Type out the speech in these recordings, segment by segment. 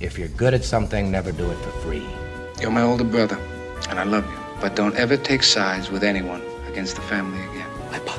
If you're good at something, never do it for free. You're my older brother, and I love you. But don't ever take sides with anyone against the family again. I bought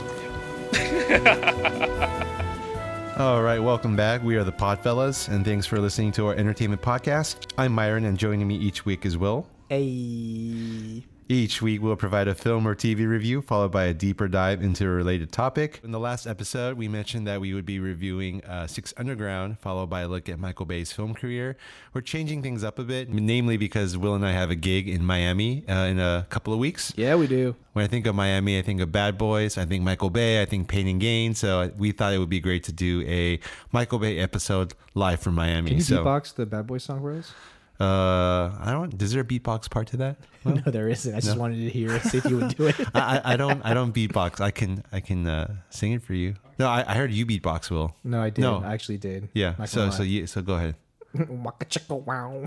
All right, welcome back. We are the Podfellas, and thanks for listening to our entertainment podcast. I'm Myron, and joining me each week is Will. Hey. Each week, we'll provide a film or TV review, followed by a deeper dive into a related topic. In the last episode, we mentioned that we would be reviewing uh, Six Underground, followed by a look at Michael Bay's film career. We're changing things up a bit, namely because Will and I have a gig in Miami uh, in a couple of weeks. Yeah, we do. When I think of Miami, I think of Bad Boys, I think Michael Bay, I think Pain and Gain. So we thought it would be great to do a Michael Bay episode live from Miami. Can you so, beatbox the Bad Boys song for us? Uh, I don't. Is there a beatbox part to that? Well, no, there isn't. I just wanted to hear it, see if you would do it. I, I don't. I don't beatbox. I can. I can uh, sing it for you. No, I, I heard you beatbox, Will. no, I did. No. I actually did. Yeah. So gonna so you so go ahead. Waka chicka wow.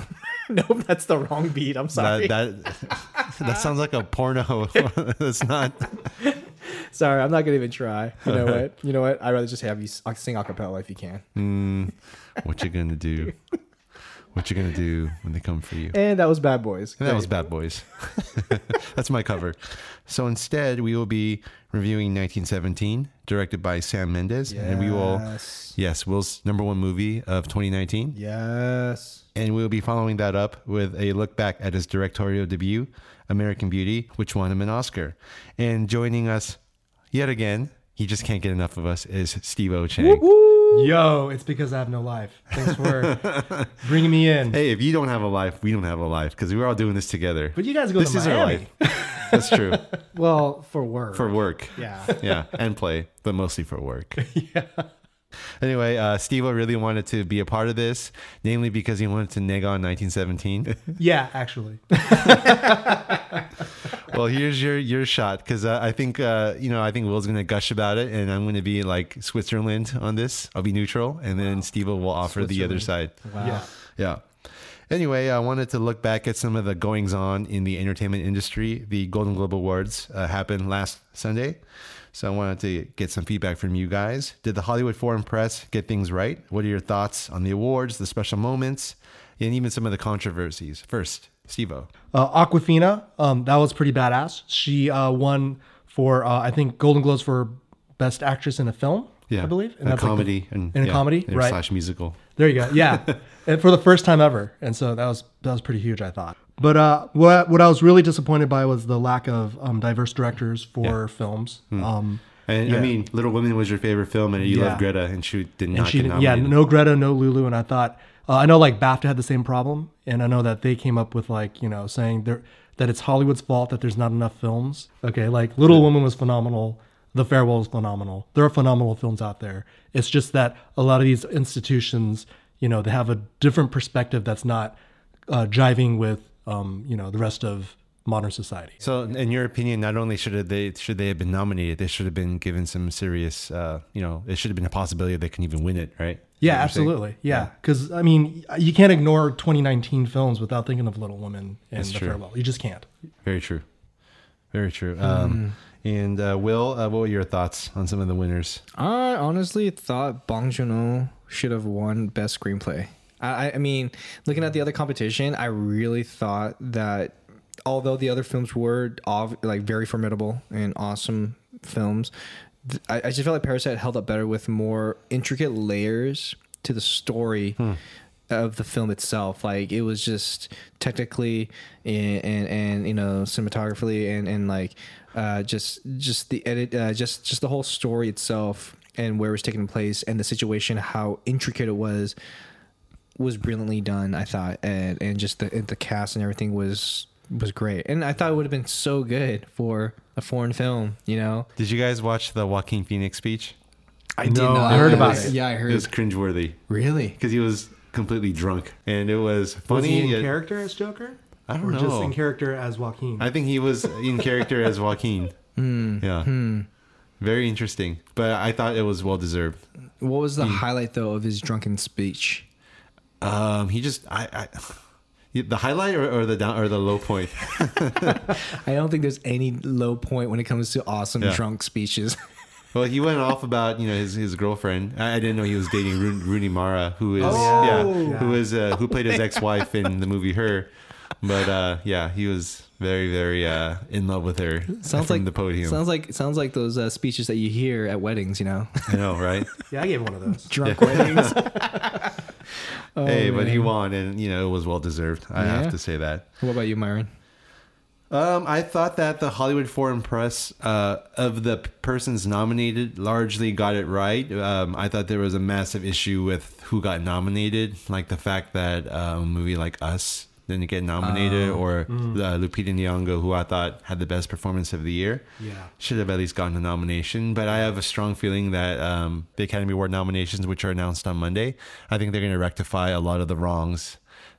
nope, that's the wrong beat. I'm sorry. That that that sounds like a porno. That's not. sorry, I'm not gonna even try. You know what? You know what? I'd rather just have you sing a cappella if you can. What you gonna do? What you're gonna do when they come for you? And that was Bad Boys. And that was Bad Boys. That's my cover. So instead, we will be reviewing 1917, directed by Sam Mendes, and we will, Yes. yes, Will's number one movie of 2019, Yes. and we will be following that up with a look back at his directorial debut, American Beauty, which won him an Oscar. And joining us yet again, he just can't get enough of us, is Steve O. Chang. Yo, it's because I have no life. Thanks for bringing me in. Hey, if you don't have a life, we don't have a life because we're all doing this together. But you guys go this to is our Miami. life. That's true. Well, for work. For work. yeah. yeah, and play, but mostly for work. yeah. Anyway, uh, Steve really wanted to be a part of this, namely because he wanted to neg on 1917. Yeah, actually. Well, here's your your shot because uh, I think uh, you know I think Will's gonna gush about it, and I'm gonna be like Switzerland on this. I'll be neutral, and then Steve will offer the other side. Wow. Yeah. Yeah. Anyway, I wanted to look back at some of the goings on in the entertainment industry. The Golden Globe Awards uh, happened last Sunday. So I wanted to get some feedback from you guys. Did the Hollywood Foreign Press get things right? What are your thoughts on the awards, the special moments, and even some of the controversies? First, Stevo. Uh, Awkwafina, um, that was pretty badass. She uh, won for, uh, I think, Golden Globes for Best Actress in a Film, Yeah, I believe. a that's like the- comedy and in a yeah, comedy, right? Slash musical. There you go. Yeah, and for the first time ever, and so that was that was pretty huge, I thought. But uh, what what I was really disappointed by was the lack of um, diverse directors for films. Um, And I mean, Little Women was your favorite film, and you Yeah. love Greta, and she did not and she yeah, no Greta, no Lulu, and I thought uh, I know like BAFTA had the same problem, and I know that they came up with like you know saying that it's Hollywood's fault that there's not enough films. Okay, like Little Woman was phenomenal. The Farewell was phenomenal. There are phenomenal films out there. It's just that a lot of these institutions, you know, they have a different perspective that's not uh, jiving with, um, you know, the rest of modern society. So, in your opinion, not only should they should they have been nominated, they should have been given some serious, uh, you know, it should have been a possibility that they can even win it, right? Yeah, What saying? absolutely. Yeah, because I mean, you can't ignore 2019 films without thinking of Little Women and That's The true. Farewell. You just can't. Very true. Very true. Um, and uh, Will, uh, what were your thoughts on some of the winners? I honestly thought Bong Joon-ho should have won Best Screenplay. I, I- I mean, looking at the other competition, I really thought that although the other films were ov- like very formidable and awesome films, th- I, I just felt like Parasite held up better with more intricate layers to the story. Of the film itself, like it was just technically and and, and you know cinematographically and and like uh, just just the edit, uh, just just the whole story itself and where it was taking place and the situation, how intricate it was, was brilliantly done. I thought, and and just the the cast and everything was was great. And I thought it would have been so good for a foreign film. You know, Did you guys watch the Joaquin Phoenix speech? I did not. I heard about it. Yeah, I heard. It heard. was cringeworthy Really? because he was completely drunk, and it was funny. Was he in yet- character as Joker? I don't or know. just in character as Joaquin? I think he was in character as Joaquin. Hmm. Yeah. Hmm. Very interesting, but I thought it was well deserved. What was the hmm. highlight though of his drunken speech? Um, he just I, I the highlight or, or the down or the low point. I don't think there's any low point when it comes to awesome Yeah. drunk speeches. Well, he went off about you know his, his girlfriend. I, I didn't know he was dating Ru- Rooney Mara, who is Oh, yeah, yeah. who is uh, who played his ex wife in the movie Her. But uh, yeah, he was very very uh, in love with her Sounds from like the podium. Sounds like sounds like those uh, speeches that you hear at weddings. You know, I know, right? Yeah, I gave one of those. drunk weddings. hey, but he won, and you know it was well deserved. I Yeah. have to say that. what about you, Myron? Um, I thought that the Hollywood Foreign Press uh, of the persons nominated largely got it right. Um, I thought there was a massive issue with who got nominated, like the fact that uh, a movie like Us didn't get nominated, or uh, Lupita Nyong'o, who I thought had the best performance of the year, Yeah. should have at least gotten a nomination. But I have a strong feeling that um, the Academy Award nominations, which are announced on Monday, I think they're going to rectify a lot of the wrongs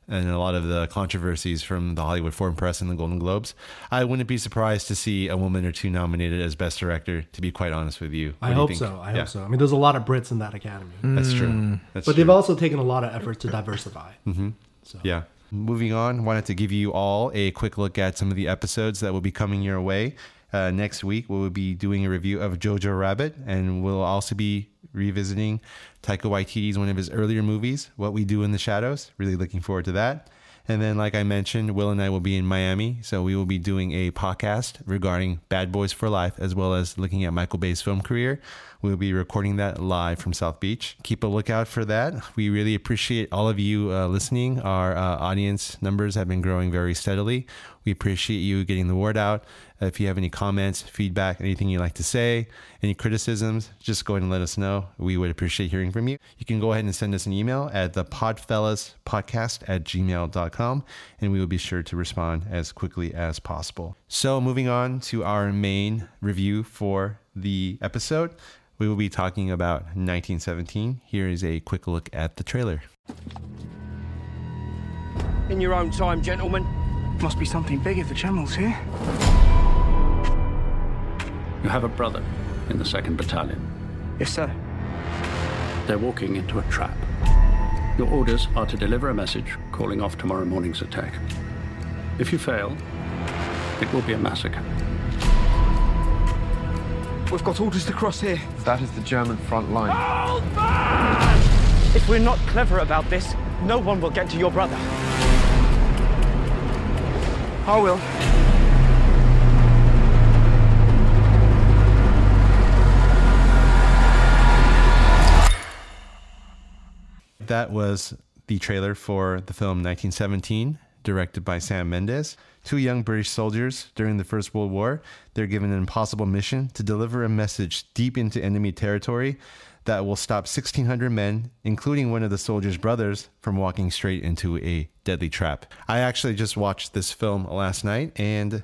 and a lot of the controversies from the Hollywood Foreign Press and the Golden Globes. I wouldn't be surprised to see a woman or two nominated as Best Director. To be quite honest with you, What I do you hope so. I Yeah, hope so. I mean, there's a lot of Brits in that academy, That's true. That's but true. they've also taken a lot of effort to diversify. Mm-hmm. So Yeah. Moving on, wanted to give you all a quick look at some of the episodes that will be coming your way. Uh, next week, we will be doing a review of Jojo Rabbit, and we'll also be revisiting Taika Waititi's one of his earlier movies, What We Do in the Shadows. Really looking forward to that. And then, like I mentioned, Will and I will be in Miami, so we will be doing a podcast regarding Bad Boys for Life, as well as looking at Michael Bay's film career. We'll be recording that live from South Beach. Keep a lookout for that. We really appreciate all of you uh, listening. Our uh, audience numbers have been growing very steadily. We appreciate you getting the word out. Uh, if you have any comments, feedback, anything you'd like to say, any criticisms, just go ahead and let us know. We would appreciate hearing from you. You can go ahead and send us an email at the podfellaspodcast at gmail.com, and we will be sure to respond as quickly as possible. So, moving on to our main review for the episode, we will be talking about 1917. Here is a quick look at the trailer. In your own time, gentlemen. Must be something big if the general's here. You have a brother in the 2nd Battalion. Yes, sir. They're walking into a trap. Your orders are to deliver a message calling off tomorrow morning's attack. If you fail, it will be a massacre. We've got orders to cross here. That is the German front line. If we're not clever about this, no one will get to your brother. I will. That was the trailer for the film 1917, directed by Sam Mendes. Two young British soldiers during the First World War, they're given an impossible mission to deliver a message deep into enemy territory that will stop 1,600 men, including one of the soldiers' brothers, from walking straight into a deadly trap. I actually just watched this film last night and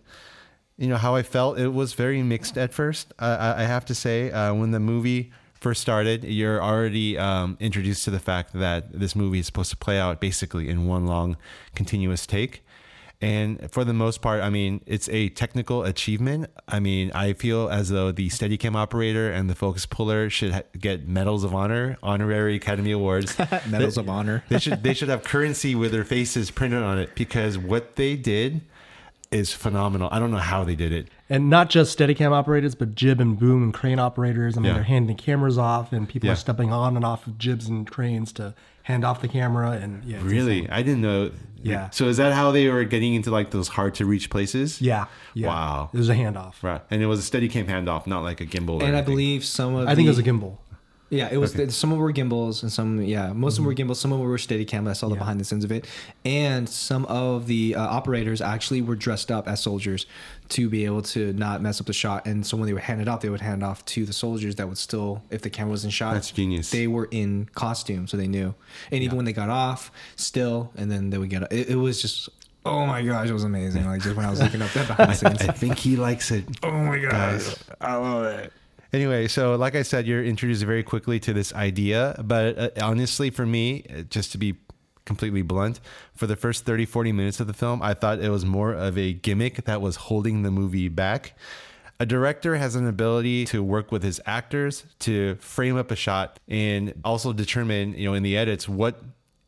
you know how I felt. It was very mixed at first. I have to say, uh, when the movie first started, you're already um, introduced to the fact that this movie is supposed to play out basically in one long, continuous take. And for the most part, I mean, it's a technical achievement. I mean, I feel as though the Steadicam operator and the focus puller should ha- get medals of honor, honorary Academy Awards. Medals They- of honor. they should they should have currency with their faces printed on it because what they did is phenomenal. I don't know how they did it. and not just Steadicam operators, but jib and boom and crane operators. I mean, Yeah. they're handing cameras off, and people Yeah. are stepping on and off of jibs and cranes to hand off the camera. And yeah, Really, insane. I didn't know. Yeah. So is that how they were getting into like those hard to reach places? yeah, yeah. Wow. It was a handoff. Right, and it was a steady cam handoff, not like a gimbal. Or And I believe some of I think it was a gimbal. Yeah, it was. Some of them were gimbals, and some yeah, most of them were gimbals. Some of them were steady Steadicam. I saw the behind the scenes of it, and some of the uh, operators actually were dressed up as soldiers to be able to not mess up the shot. And so when they would hand it off, they would hand it off to the soldiers that would still, if the camera wasn't shot, That's genius. They were in costume, so they knew. And even when they got off, still, and then they would get. It, it was just. Oh my gosh, it was amazing! Like just when I was looking up that behind the scenes. I think he likes it. Oh my god. I love it. Anyway, so like I said, you're introduced very quickly to this idea. But uh, honestly, for me, uh, just to be completely blunt, for the first 30, 40 minutes of the film, I thought it was more of a gimmick that was holding the movie back. A director has an ability to work with his actors to frame up a shot and also determine, you know, in the edits what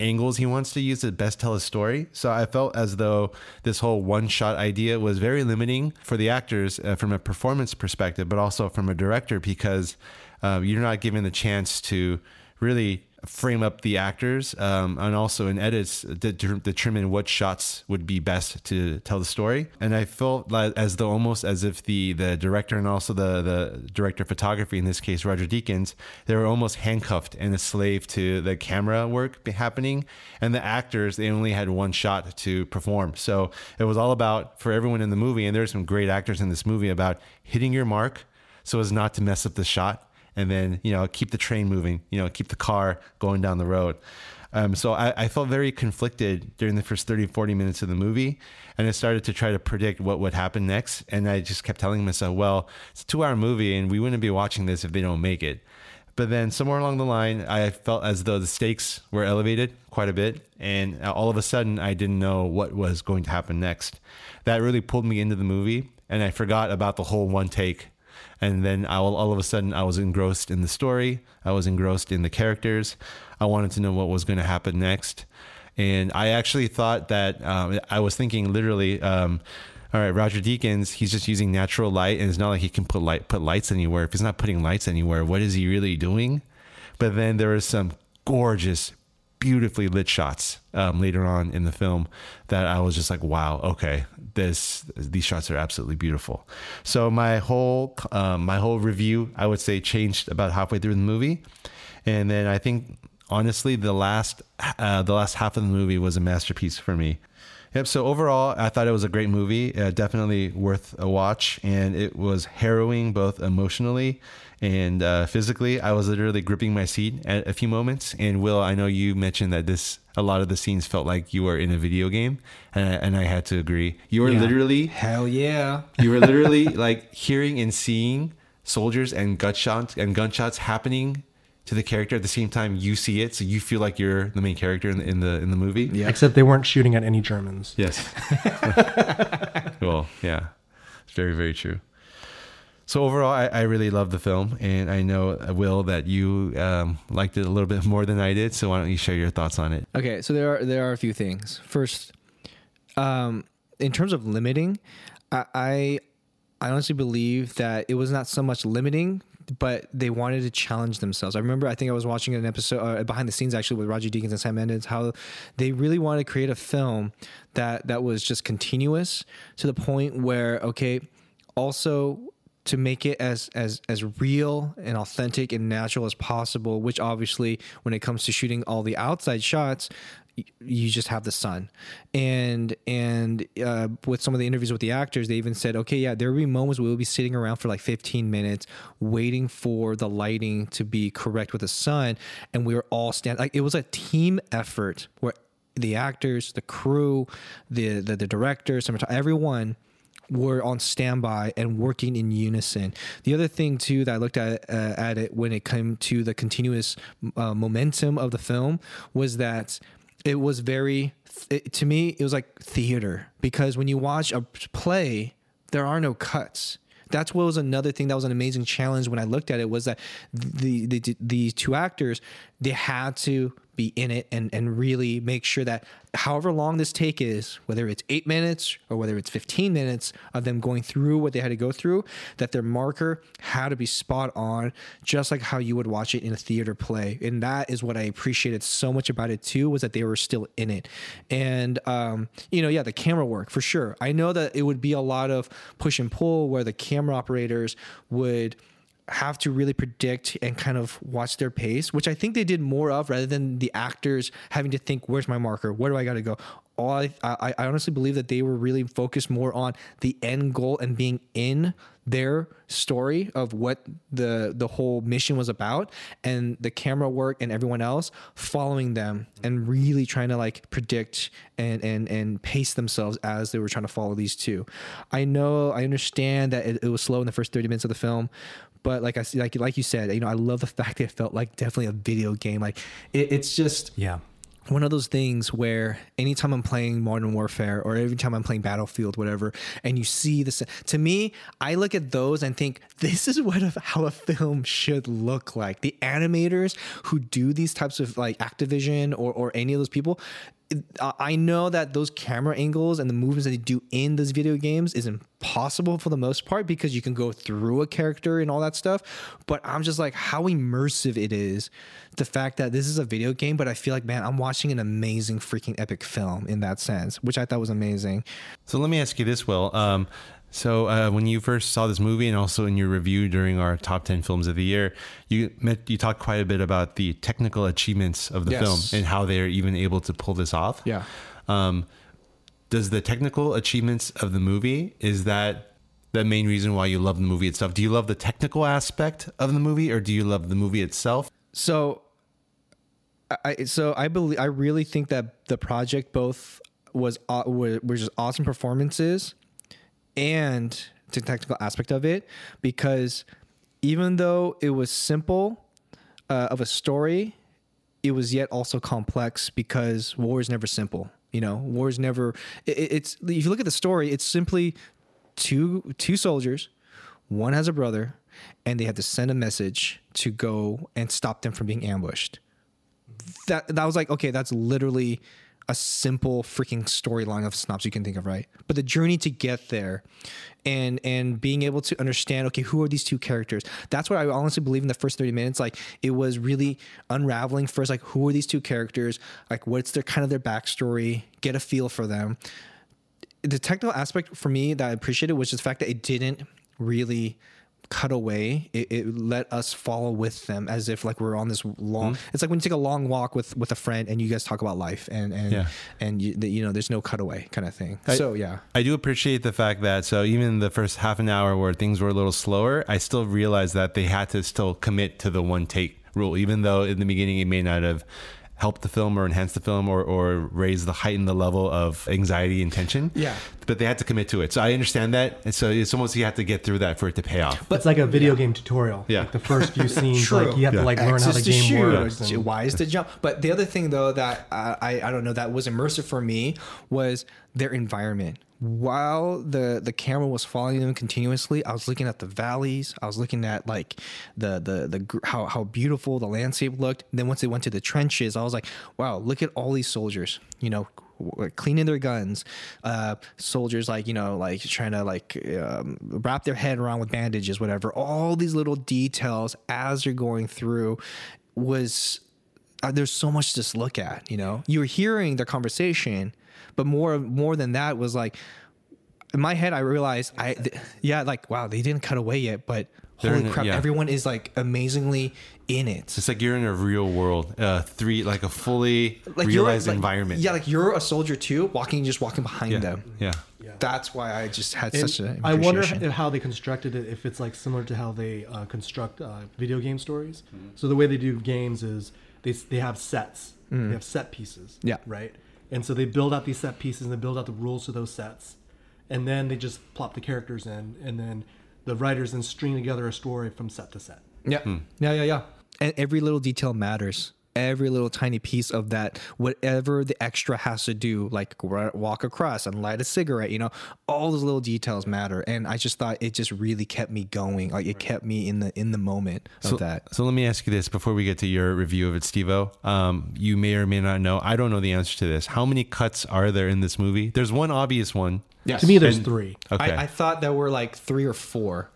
angles he wants to use to best tell his story. So I felt as though this whole one shot idea was very limiting for the actors uh, from a performance perspective, but also from a director because uh, you're not given the chance to really frame up the actors um, and also in edits de- de- determine what shots would be best to tell the story. And i felt like as though almost as if the the director and also the the director of photography in this case roger deakins they were almost handcuffed and a slave to the camera work happening. And the actors they only had one shot to perform. So it was all about for everyone in the movie and there's some great actors in this movie about hitting your mark so as not to mess up the shot and then you know keep the train moving you know keep the car going down the road. Um, so I, I felt very conflicted during the first 30 40 minutes of the movie and i started to try to predict what would happen next and i just kept telling myself well it's a two hour movie and we wouldn't be watching this if they don't make it. But then somewhere along the line i felt as though the stakes were elevated quite a bit and all of a sudden i didn't know what was going to happen next. That really pulled me into the movie and i forgot about the whole one take and then I all, all of a sudden I was engrossed in the story. I was engrossed in the characters. I wanted to know what was going to happen next, and I actually thought that um, I was thinking literally. Um, all right, Roger Deakins, he's just using natural light, and it's not like he can put light put lights anywhere. If he's not putting lights anywhere, what is he really doing? But then there was some gorgeous, beautifully lit shots um, later on in the film that I was just like, wow, okay, this these shots are absolutely beautiful. So my whole um, my whole review, I would say, changed about halfway through the movie, and then I think honestly, the last uh, the last half of the movie was a masterpiece for me. Yep. So overall, I thought it was a great movie. Uh, definitely worth a watch, and it was harrowing both emotionally and uh, physically. I was literally gripping my seat at a few moments. And Will, I know you mentioned that this a lot of the scenes felt like you were in a video game, and I, and I had to agree. You were Yeah. literally Hell yeah. you were literally like hearing and seeing soldiers and gunshots and gunshots happening to the character at the same time you see it so you feel like you're the main character in the in the, in the movie Yeah. Except they weren't shooting at any Germans. yes well yeah it's very very true so overall I, I really love the film and i know uh, will that you um, liked it a little bit more than i did so why don't you share your thoughts on it Okay, so there are there are a few things. First, um, in terms of limiting, I, I I honestly believe that it was not so much limiting, but they wanted to challenge themselves. I remember I think I was watching an episode uh, behind the scenes actually with Roger Deakins and Sam Mendes how they really wanted to create a film that that was just continuous to the point where okay, also to make it as as as real and authentic and natural as possible which obviously when it comes to shooting all the outside shots you just have the sun. And and uh, with some of the interviews with the actors they even said okay yeah there will be moments where we'll be sitting around for like 15 minutes waiting for the lighting to be correct with the sun and we were all standing like it was a team effort where the actors the crew the the, the directors everyone were on standby and working in unison. The other thing too that I looked at uh, at it when it came to the continuous uh, momentum of the film was that it was very it, to me it was like theater because when you watch a play there are no cuts that's what was another thing that was an amazing challenge when I looked at it was that the the two actors they had to be in it and and really make sure that however long this take is whether it's 8 minutes or whether it's 15 minutes of them going through what they had to go through that their marker had to be spot on just like how you would watch it in a theater play. And that is what I appreciated so much about it too was that they were still in it. And um you know yeah the camera work for sure. I know that it would be a lot of push and pull where the camera operators would have to really predict and kind of watch their pace, which I think they did more of rather than the actors having to think, where's my marker? Where do I got to go? All I, I, I honestly believe that they were really focused more on the end goal and being in their story of what the the whole mission was about and the camera work and everyone else following them and really trying to like predict and and and pace themselves as they were trying to follow these two i know i understand that it, it was slow in the first 30 minutes of the film but like I like like you said, you know, I love the fact that it felt like definitely a video game. Like it, it's just Yeah. one of those things where anytime I'm playing Modern Warfare or every time I'm playing Battlefield, whatever, and you see this, to me, I look at those and think this is what a, how a film should look like. The animators who do these types of like Activision or or any of those people. I know that those camera angles and the movements that they do in those video games is impossible for the most part because you can go through a character and all that stuff. But I'm just like how immersive it is. The fact that this is a video game, but I feel like, man, I'm watching an amazing freaking epic film in that sense, which I thought was amazing. So let me ask you this, Will. Um, so uh, when you first saw this movie, and also in your review during our top ten films of the year, you met, you talked quite a bit about the technical achievements of the Yes. film and how they're even able to pull this off. Yeah. Um, does the technical achievements of the movie is that the main reason why you love the movie itself? Do you love the technical aspect of the movie, or do you love the movie itself? So, I so I believe I really think that the project both was were, were just awesome performances and the technical aspect of it because even though it was simple uh, of a story, it was yet also complex because war is never simple. You know, war is never. It, it- it's if you look at the story, it's simply two two soldiers. One has a brother, and they had to send a message to go and stop them from being ambushed. That that was like okay, that's literally a simple freaking storyline of snaps you can think of, right? But the journey to get there, and and being able to understand, okay, who are these two characters? That's what I honestly believe in the first thirty minutes. Like it was really unraveling first, like who are these two characters? Like what's their kind of their backstory? Get a feel for them the technical aspect for me that I appreciated was just the fact that it didn't really cut away. It, it let us follow with them as if like we're on this long. Hmm. It's like when you take a long walk with with a friend and you guys talk about life and and Yeah. and you, the, you know there's no cutaway kind of thing. I- so yeah. I do appreciate the fact that so even the first half an hour where things were a little slower, I still realized that they had to still commit to the one take rule, even though in the beginning it may not have helped the film or enhance the film or, or raise the heighten the level of anxiety and tension. Yeah. But they had to commit to it. So I understand that. And so it's almost you have to get through that for it to pay off. But it's like a video game tutorial. Yeah. Like the first few scenes, like you have to like learn how the to game shoot, works. or and- Why is to jump? But the other thing though that I, I I don't know that was immersive for me was their environment. While the the camera was following them continuously, I was looking at the valleys. I was looking at like the the the how how beautiful the landscape looked. then once they went to the trenches, I was like, wow, look at all these soldiers. You know, cleaning their guns. Uh, soldiers like you know like trying to like um, wrap their head around with bandages, whatever. All these little details as you're going through was uh, there's so much to look at. You know, you're hearing their conversation, but more more than that was like in my head. I realized I th- yeah like wow they didn't cut away yet, but They're holy in it, crap, yeah. everyone is like amazingly in it. It's like you're in a real world, uh, three like a fully Like you're- realized like- environment. Yeah, like you're a soldier too, walking just walking behind yeah, them. yeah. yeah. That's why I just had And such a. I wonder if- how they constructed it. If it's like similar to how they uh, construct uh, video game stories. Mm-hmm. So the way they do games is they they have sets. They have set pieces. Mm. Yeah. Right. And so they build out these set pieces and they build out the rules to those sets, and then they just plop the characters in, and then the writers then string together a story from set to set. Yeah. Hmm. Yeah, yeah, yeah. And every little detail matters. Every little tiny piece of that, whatever the extra has to do, like walk across and light a cigarette, you know, all those little details matter. And I just thought it just really kept me going. Like it kept me in the in the moment of So, that. so let me ask you this before we get to your review of it, Stevo. Um, you may or may not know. I don't know the answer to this. How many cuts are there in this movie? There's one obvious one. Yes. To me, there's And- three. Okay. I, I thought there were like three or 4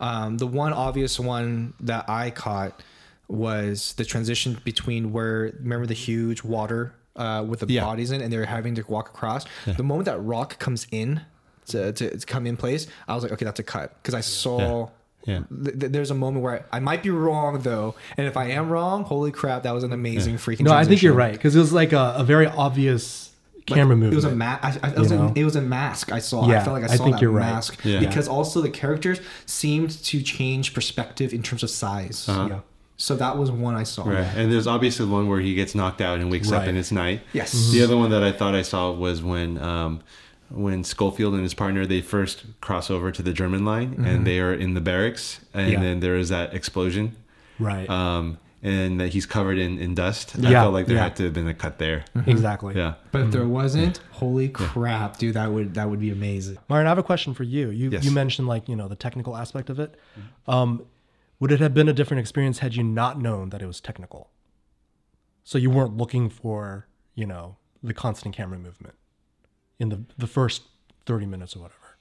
Um, the one obvious one that I caught was the transition between where remember the huge water uh, with the Yeah. bodies in, and they're having to walk across. The moment that rock comes in to, to, to come in place, I was like, okay, that's a cut because I saw. Yeah. th- th- there's a moment where I, I might be wrong though, and if I am wrong, holy crap, that was an amazing freaking. No, I think you're right because it was like a, a very obvious Like, camera It was a ma- I, I, it, was a, know? it was a mask I saw. Yeah, I felt like I I saw think that you're right. mask Yeah. because also the characters seemed to change perspective in terms of size. Yeah. So that was one I saw. Right. And there's obviously one where he gets knocked out and wakes up Right. and it's night. Yes. The other one that I thought I saw was when um, when Schofield and his partner they first cross over to the German line and they are in the barracks and Yeah. then there is that explosion. Right. Um, and that he's covered in, in dust. I Yeah, felt like there yeah. had to have been a cut there. Exactly. Yeah. But if there wasn't, holy crap, dude, that would that would be amazing. Myron, I have a question for you. You Yes. you mentioned like you know the technical aspect of it. Um, would it have been a different experience had you not known that it was technical? So you weren't looking for you know the constant camera movement in the the first thirty minutes or whatever.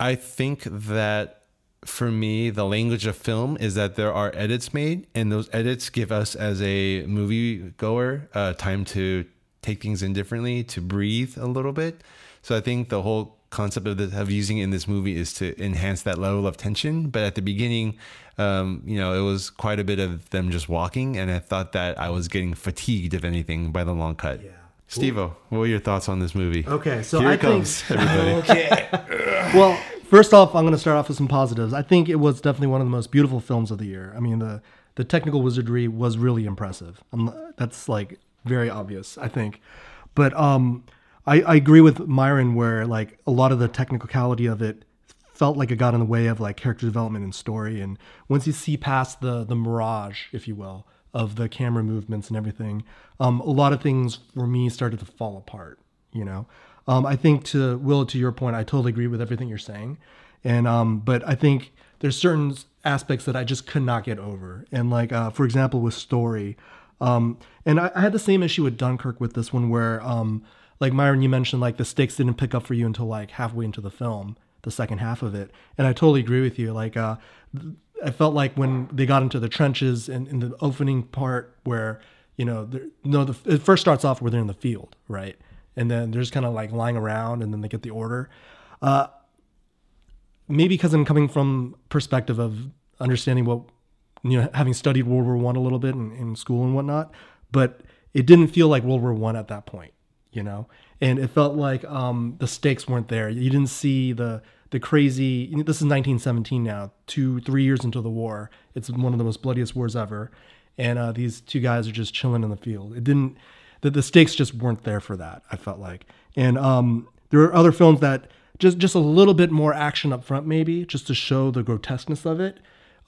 I think that for me, the language of film is that there are edits made, and those edits give us as a movie goer uh, time to take things in differently, to breathe a little bit. So I think the whole concept of, this, of using it in this movie is to enhance that level of tension. But at the beginning, um, you know, it was quite a bit of them just walking, and I thought that I was getting fatigued, if anything, by the long cut. Yeah. Steve, what were your thoughts on this movie? Okay, so Here I it think- comes, everybody. okay. well, first off, I'm going to start off with some positives. I think it was definitely one of the most beautiful films of the year. I mean, the the technical wizardry was really impressive. Um that's like very obvious, I think. But um, I, I agree with Myron where like a lot of the technicality of it felt like it got in the way of like character development and story. And once you see past the the mirage, if you will, of the camera movements and everything, um, a lot of things for me started to fall apart. You know, um, I think to Will, to your point, I totally agree with everything you're saying, and um, but I think there's certain aspects that I just could not get over, and like uh, for example with story, um, and I, I had the same issue with Dunkirk with this one where um, like Myron, you mentioned like the stakes didn't pick up for you until like halfway into the film, the second half of it, and I totally agree with you. Like uh, I felt like when they got into the trenches and in the opening part where you know, no, the, it first starts off where they're in the field, right? And then they're just kind of like lying around, and then they get the order. Uh, maybe because I'm coming from perspective of understanding what you know, having studied World War One a little bit in, in school and whatnot, but it didn't feel like World War One at that point, you know, and it felt like um, the stakes weren't there. You didn't see the the crazy. This is 1917 now, two three years into the war. It's one of the most bloodiest wars ever, and uh, these two guys are just chilling in the field. It didn't. The, the stakes just weren't there for that. I felt like, and um, there are other films that just just a little bit more action up front, maybe just to show the grotesqueness of it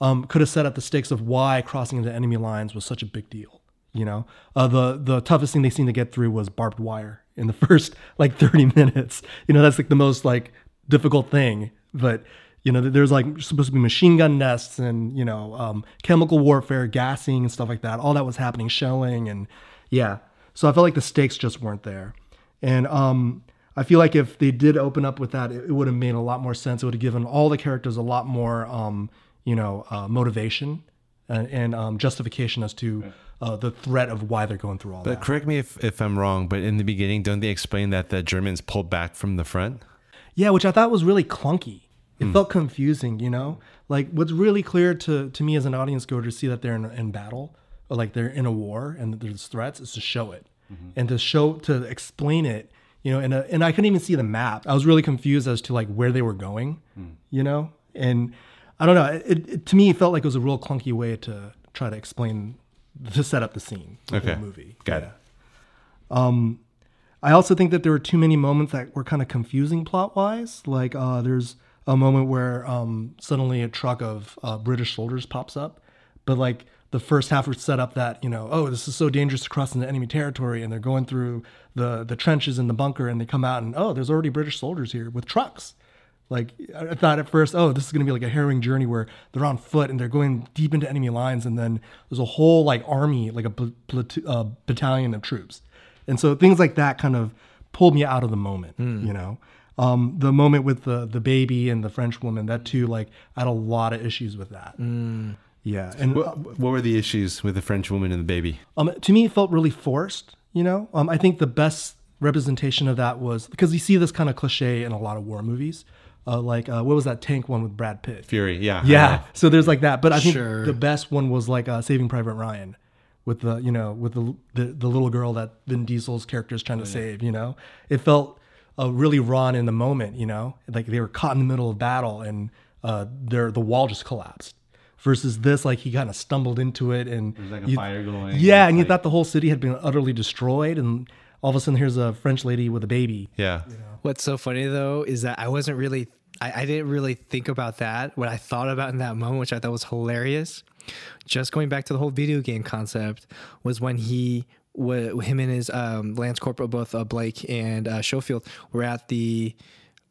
um, could have set up the stakes of why crossing into enemy lines was such a big deal. You know, uh, the the toughest thing they seemed to get through was barbed wire in the first like 30 minutes. You know, that's like the most like difficult thing. But you know, there's like supposed to be machine gun nests and you know um, chemical warfare, gassing and stuff like that. All that was happening, shelling and yeah. So I felt like the stakes just weren't there. And um, I feel like if they did open up with that, it, would have made a lot more sense. It would have given all the characters a lot more, um, you know, uh, motivation and, and um, justification as to uh, the threat of why they're going through all But that. correct me if, if I'm wrong, but in the beginning, don't they explain that the Germans pulled back from the front? Yeah, which I thought was really clunky. It felt confusing, you know. Like what's really clear to to me as an audience goer to see that they're in, in battle, or like they're in a war and that there's threats, is to show it, and to show to explain it, you know. And uh, and I couldn't even see the map. I was really confused as to like where they were going, you know. And I don't know. It, it to me it felt like it was a real clunky way to try to explain to set up the scene of Okay. the movie. Got it. Um, I also think that there were too many moments that were kind of confusing plot wise. Like uh, there's a moment where um, suddenly a truck of uh, British soldiers pops up, but like the first half was set up that you know oh this is so dangerous to cross into enemy territory and they're going through the the trenches in the bunker and they come out and oh there's already British soldiers here with trucks. Like I I thought at first, oh, this is gonna be like a harrowing journey where they're on foot and they're going deep into enemy lines, and then there's a whole like army, like a pl- platoon, uh, battalion of troops, and so things like that kind of pulled me out of the moment. You know, um, the moment with the the baby and the French woman, that too, like I had a lot of issues with that. Yeah, and What, what were the issues with the French woman and the baby? um, to me, it felt really forced. You know, um, I think the best representation of that was because you see this kind of cliche in a lot of war movies. Uh, like uh, what was that tank one with Brad Pitt? Fury, yeah. Yeah. So there's like that, but I think Sure. the best one was like uh, Saving Private Ryan, with the you know with the the, the little girl that Vin Diesel's character is trying to save. You know, it felt uh, really raw in the moment. You know, like they were caught in the middle of battle and uh, their the wall just collapsed. Versus this, like he kind of stumbled into it and There's like a you- fire going. Yeah, and you Like- thought the whole city had been utterly destroyed, and all of a sudden here's a French lady with a baby. Yeah. What's so funny though is that I wasn't really, I, I didn't really think about that. What I thought about in that moment, which I thought was hilarious, just going back to the whole video game concept was when he wa- him and his um, Lance Corporal, both uh, Blake and uh, Schofield, were at the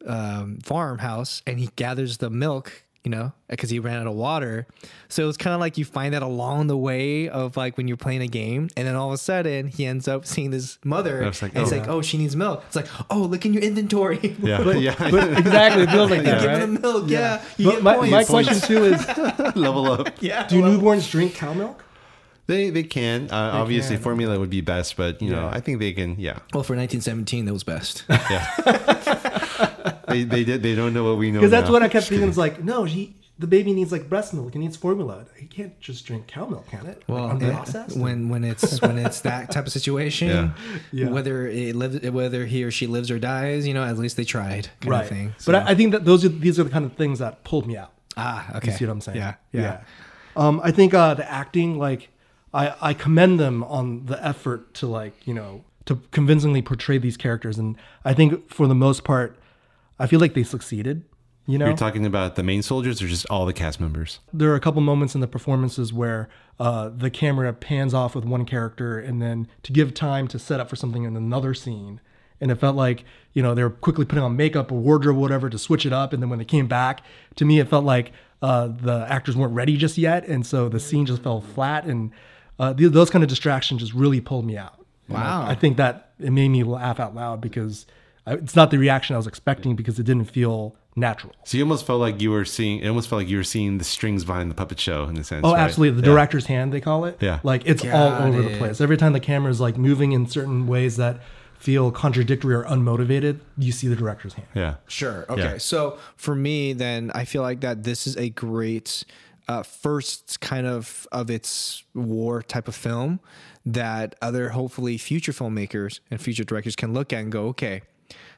um, farmhouse, and he gathers the milk. You know, because he ran out of water. So it's kind of like you find that along the way of like when you're playing a game, and then all of a sudden he ends up seeing his mother, It's like, and it's oh. like, oh, she needs milk. It's like, oh, look in your inventory. Yeah, but, yeah. But exactly, it feels like that, Give right? her the milk, yeah. You But get my, points. my question too is, Level up. yeah. do newborns drink cow milk? They they can. Uh, obviously, can. formula would be best, but you know, I think they can. Yeah, Well, for 1917, that was best. They they did. They don't know what we know. Because that's now. what I kept thinking. It's like, no, he, the baby needs like breast milk. It needs formula. He can't just drink cow milk, can it? Well, like, it- unprocessed. when when it's when it's that type of situation, Yeah. Yeah. whether it lives, whether he or she lives or dies, you know, at least they tried, kind right. of thing. But I, I think that those are these are the kind of things that pulled me out. ah, okay, You see what I'm saying? Yeah, yeah. Um, I think uh, the acting, like, I, I commend them on the effort to like, you know, to convincingly portray these characters, and I think for the most part, I feel like they succeeded. You know, You're talking about the main soldiers or just all the cast members? there are a couple moments in the performances where uh, the camera pans off with one character and then to give time to set up for something in another scene and it felt like you know they were quickly putting on makeup or wardrobe or whatever to switch it up and then when they came back to me it felt like uh, the actors weren't ready just yet and so the scene just fell flat and uh, th- those kind of distractions just really pulled me out And I- Wow. I, think that it made me laugh out loud because I, it's not the reaction i was expecting because it didn't feel natural So you almost felt like you were seeing. It almost felt like you were seeing the strings behind the puppet show in a sense. Oh, right? absolutely. The Yeah. director's hand, they call it. Yeah. Like it's all Got over it. the place. Every time the camera is like moving in certain ways that feel contradictory or unmotivated, you see the director's hand. Yeah. Sure. Okay. Yeah. So for me, then I feel like that this is a great uh, first kind of of its war type of film that other hopefully future filmmakers and future directors can look at and go, okay,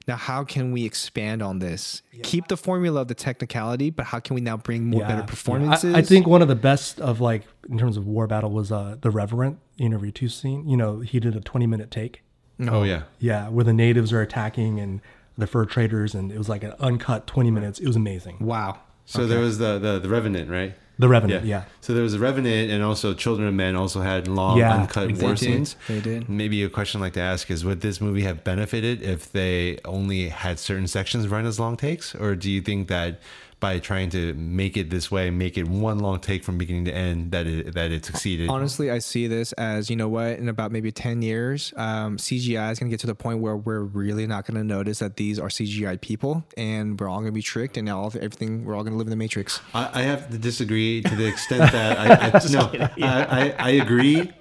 now how can we expand on this? Keep the formula of the technicality, but how can we now bring more better I- performances? I, think one of the best of like in terms of war battle was uh the Revenant interview two scene. You know, he did a twenty minute take. Oh yeah. Yeah, where the natives are attacking and the fur traders, and it was like an uncut twenty minutes. It was amazing. Wow. So there was the, the the Revenant, right? The Revenant, yeah. So there was a Revenant, and also Children of Men also had long Yeah. uncut They war did. scenes. They did. Maybe a question I'd like to ask is: Would this movie have benefited if they only had certain sections run as long takes, or do you think that by trying to make it this way, make it one long take from beginning to end, that it that it succeeded? Honestly, I see this as you know what in about maybe ten years, um, CGI is going to get to the point where we're really not going to notice that these are CGI people, and we're all going to be tricked, and all everything we're all going to live in the Matrix. I, I have to disagree to the extent that I, I no, I, I, I agree,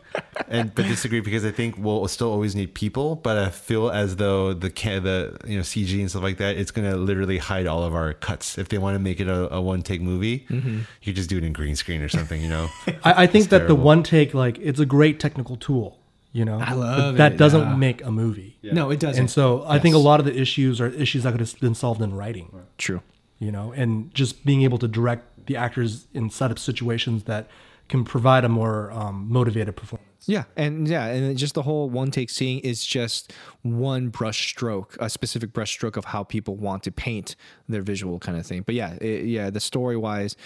and but disagree because I think we'll still always need people, but I feel as though the ca- the you know CG and stuff like that, it's gonna literally hide all of our cuts. If they want to make it a, a one take movie, mm-hmm. you just do it in green screen or something, you know. I, I think that the one take, like, it's a great technical tool. You know, I But love that it, doesn't yeah. make a movie. No, it doesn't. And so I think a lot of the issues are issues that could have been solved in writing. True. you know, and just being able to direct the actors in set up situations that can provide a more um, motivated performance. Yeah, and yeah, and just the whole one take seeing is just one brush stroke, a specific brush stroke of how people want to paint their visual kind of thing. But yeah, it, yeah, the story wise,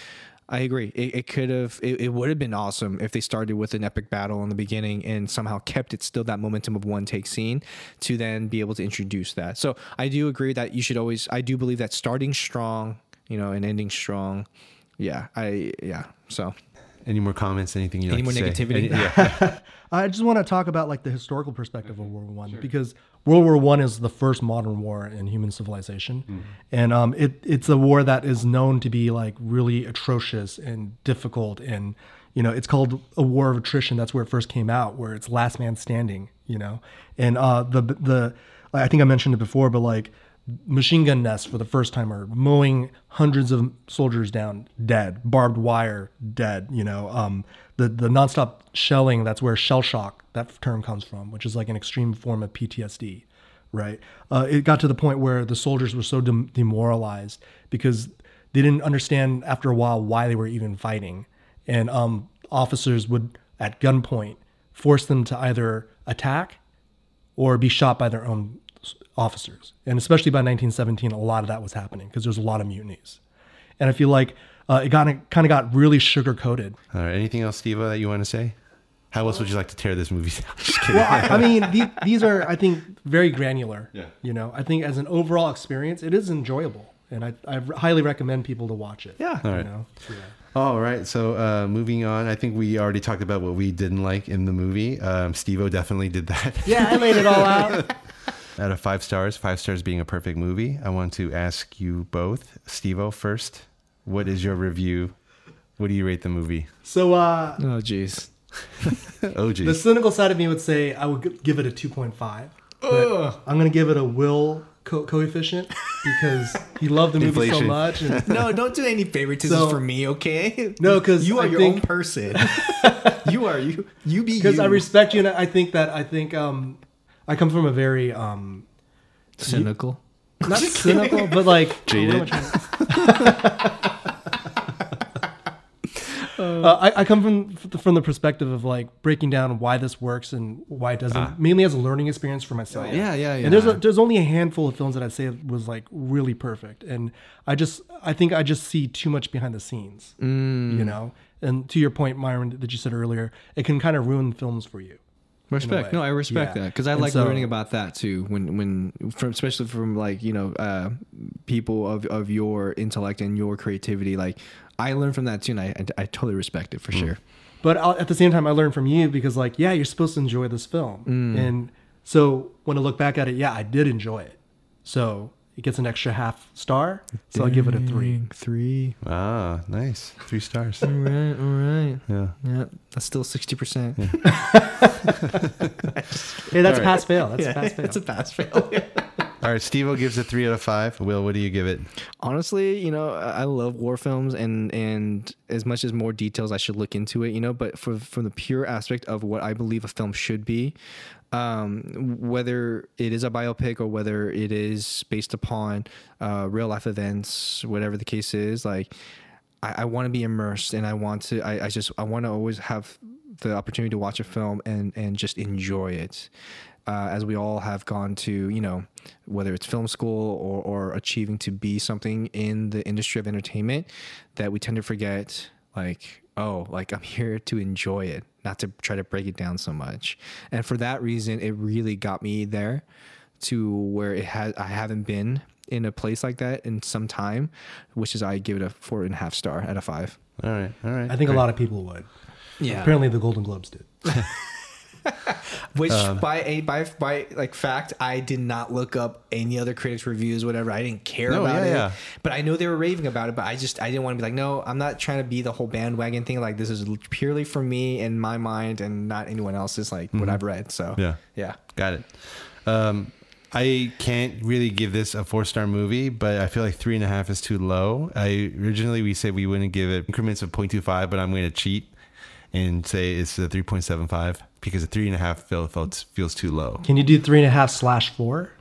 I agree. It, it could have, it, it would have been awesome if they started with an epic battle in the beginning and somehow kept it still that momentum of one take scene to then be able to introduce that. So I do agree that you should always. I do believe that starting strong, you know, and ending strong. Yeah, I yeah. So Any more comments? Anything you Any like more to say? negativity? Any- yeah. I just want to talk about like the historical perspective of World War One because World War One is the first modern war in human civilization, and um, it it's a war that is known to be like really atrocious and difficult, and you know it's called a war of attrition. That's where it first came out, where it's last man standing. You know, and uh, the the I think I mentioned it before, but like machine gun nests for the first time are mowing hundreds of soldiers down dead barbed wire dead you know um the the nonstop shelling that's where shell shock that term comes from which is like an extreme form of ptsd right? Uh, it got to the point where the soldiers were so dem- demoralized because they didn't understand after a while why they were even fighting. And um officers would at gunpoint force them to either attack or be shot by their own officers. And especially by 1917, a lot of that was happening because there's a lot of mutinies. And I feel like uh, it got kind of got really sugar coated. All right. Anything else, Steve, that you want to say? How else would you like to tear this movie down? Just kidding. Well, I, I mean, these, these are, I think, very granular. Yeah. You know, I think as an overall experience, it is enjoyable, and I, I highly recommend people to watch it. Yeah. All You right. know, yeah. All right. So uh, moving on, I think we already talked about what we didn't like in the movie. Um, Steve-O definitely did that. yeah, I laid it all out. Out of five stars, five stars being a perfect movie, I want to ask you both, Steve-O first. What is your review? What do you rate the movie? So, uh, Oh, jeez. Oh, geez. the cynical side of me would say I would give it a 2.5. I'm going to give it a will co- coefficient because he loved the movie so much. And No, don't do any favoritism So- for me, okay? No, because you are I your think- own person. you are you. You be because. I respect you, and I think that I think um, I come from a very um, cynical. not cynical, but like Jaded. I Uh, I, I come from from the perspective of like breaking down why this works and why it doesn't, mainly as a learning experience for myself. Yeah, yeah, yeah. And there's a, there's only a handful of films that I'd say was like really perfect, and I just I think I just see too much behind the scenes, Mm. you know. And to your point, Myron, that you said earlier, it can kind of ruin films for you. Respect. No, I respect Yeah. that because I And like so- learning about that too. When when from especially from like you know uh, people of of your intellect and your creativity, like I learn from that too, and I I, I totally respect it for sure. But I'll, at the same time, I learned from you because, like, yeah, you're supposed to enjoy this film, Mm. and so when I look back at it, yeah, I did enjoy it. So it gets an extra half star, so I give it a three. Three. ah, nice. Three stars. All right. All right. Yeah. Yeah, that's still sixty percent. Yeah. hey, that's a pass fail. That's a pass fail. It's a pass fail. All right. Steve-O gives it three out of five. Will, what do you give it? honestly you know i I love war films and and as much as more details i should look into it you know but for from the pure aspect of what i believe a film should be um, whether it is a biopic or whether it is based upon uh, real life events whatever the case is like i, I want to be immersed and i want to i, I just i want to always have the opportunity to watch a film and and just enjoy it uh, as we all have gone to, you know, whether it's film school or, or achieving to be something in the industry of entertainment, that we tend to forget, like, oh, like I'm here to enjoy it, not to try to break it down so much. And for that reason, it really got me there to where it has, I haven't been in a place like that in some time, which is I give it a four and a half star out of five. All right. All right. I think a lot of people would. Yeah. Apparently, the Golden Globes did. Which by a by by like fact, I did not look up any other critics reviews, whatever. I didn't care No, about yeah, it. yeah. But I know they were raving about it. But I just I didn't want to be like, no, I'm not trying to be the whole bandwagon thing. Like this is purely for me and my mind, and not anyone else's. Like what I've read. So Yeah. yeah. Got it. Um, I can't really give this a four star movie, but I feel like three and a half is too low. I originally we said we wouldn't give it increments of 0.25, but I'm going to cheat and say it's a 3.75 because a three and a half feel, feels too low. Can you do three and a half slash four?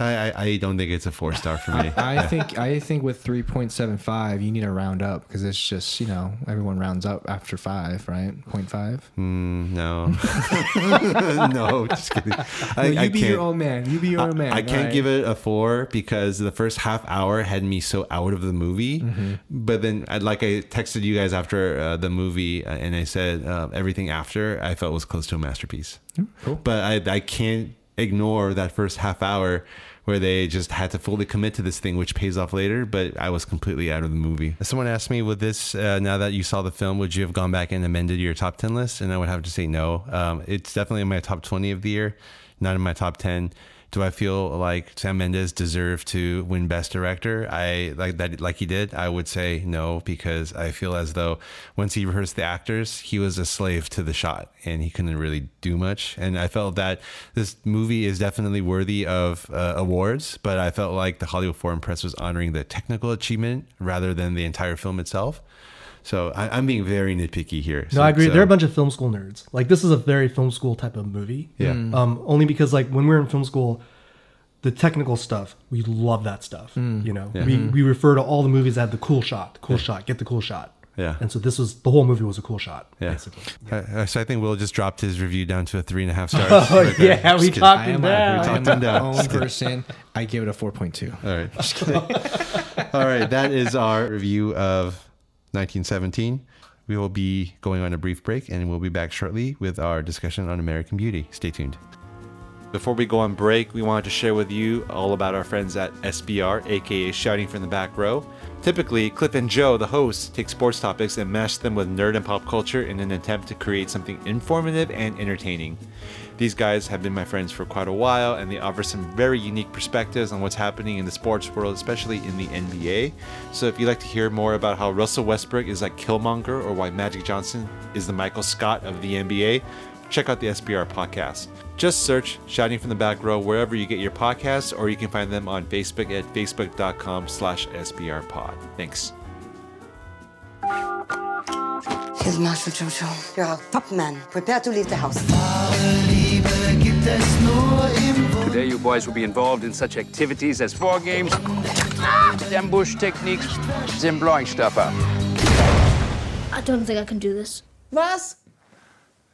I, I, I don't think it's a four star for me. I think I think with three point seven five, you need to round up because it's just you know everyone rounds up after five, right? Point five. Mm, no, no, just kidding. I, you be your own man. You be your own man. I can't give it a four because the first half hour had me so out of the movie. Mm-hmm. But then, I, like I texted you guys after uh, the movie, uh, and I said uh, everything after I felt was close to a masterpiece. Mm, cool. But I, I can't ignore that first half hour where they just had to fully commit to this thing, which pays off later. But I was completely out of the movie. Someone asked me, "Would this uh, now that you saw the film, would you have gone back and amended your top ten list?" And I would have to say no. Um, it's definitely in my top twenty of the year, not in my top ten. Do I feel like Sam Mendes deserved to win Best Director? I like that, like he did. I would say no because I feel as though once he rehearsed the actors, he was a slave to the shot and he couldn't really do much. And I felt that this movie is definitely worthy of uh, awards, but I felt like the Hollywood Foreign Press was honoring the technical achievement rather than the entire film itself. So I, I'm being very nitpicky here. No, I agree. so- They're a bunch of film school nerds. Like this is a very film school type of movie. Yeah. Um, only because like when we were in film school, the technical stuff we love that stuff. You know, we we refer to all the movies that have the cool shot, the cool shot, get the cool shot. Yeah. And so this was the whole movie was a cool shot. Yeah. Basically. Uh, so I think Will just dropped his review down to a three and a half stars. Oh, right yeah, Just we kidding. talked I him am, a, down. I am Talked him down. own Just person. I give it a 4.2. All right. All right. That is our review of 1917. We will be going on a brief break and we'll be back shortly with our discussion on American Beauty. Stay tuned. Before we go on break, we wanted to share with you all about our friends at SBR, aka Shouting from the Back Row. Typically, Cliff and Joe, the hosts, take sports topics and mash them with nerd and pop culture in an attempt to create something informative and entertaining. These guys have been my friends for quite a while, and they offer some very unique perspectives on what's happening in the sports world, especially in the NBA. So, if you'd like to hear more about how Russell Westbrook is like Killmonger or why Magic Johnson is the Michael Scott of the NBA, check out the SBR podcast. Just search Shouting from the Back Row wherever you get your podcasts, or you can find them on Facebook at facebook.com slash SBRpod. Thanks. Here's Marshal Jojo. You're our top man. Prepare to leave the house. Today, you boys will be involved in such activities as war games, ambush techniques, and blowing stuff up. I don't think I can do this. Was?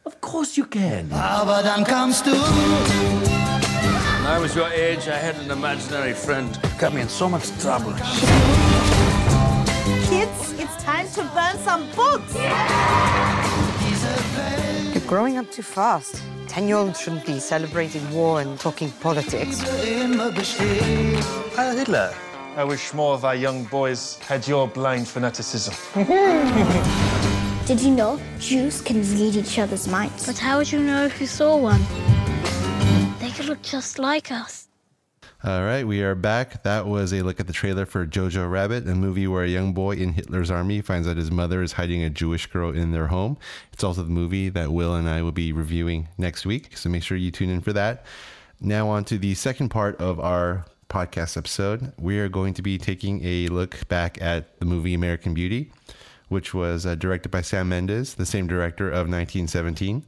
Of course you can. When I was your age, I had an imaginary friend. Got me in so much trouble. Kids, it's time to burn some books. You're growing up too fast. Ten-year-olds shouldn't be celebrating war and talking politics. Heil Hitler. I wish more of our young boys had your blind fanaticism. Did you know Jews can read each other's minds? But how would you know if you saw one? They could look just like us. All right, we are back. That was a look at the trailer for Jojo Rabbit, a movie where a young boy in Hitler's army finds out his mother is hiding a Jewish girl in their home. It's also the movie that Will and I will be reviewing next week, so make sure you tune in for that. Now, on to the second part of our podcast episode. We are going to be taking a look back at the movie American Beauty, which was uh, directed by Sam Mendes, the same director of 1917.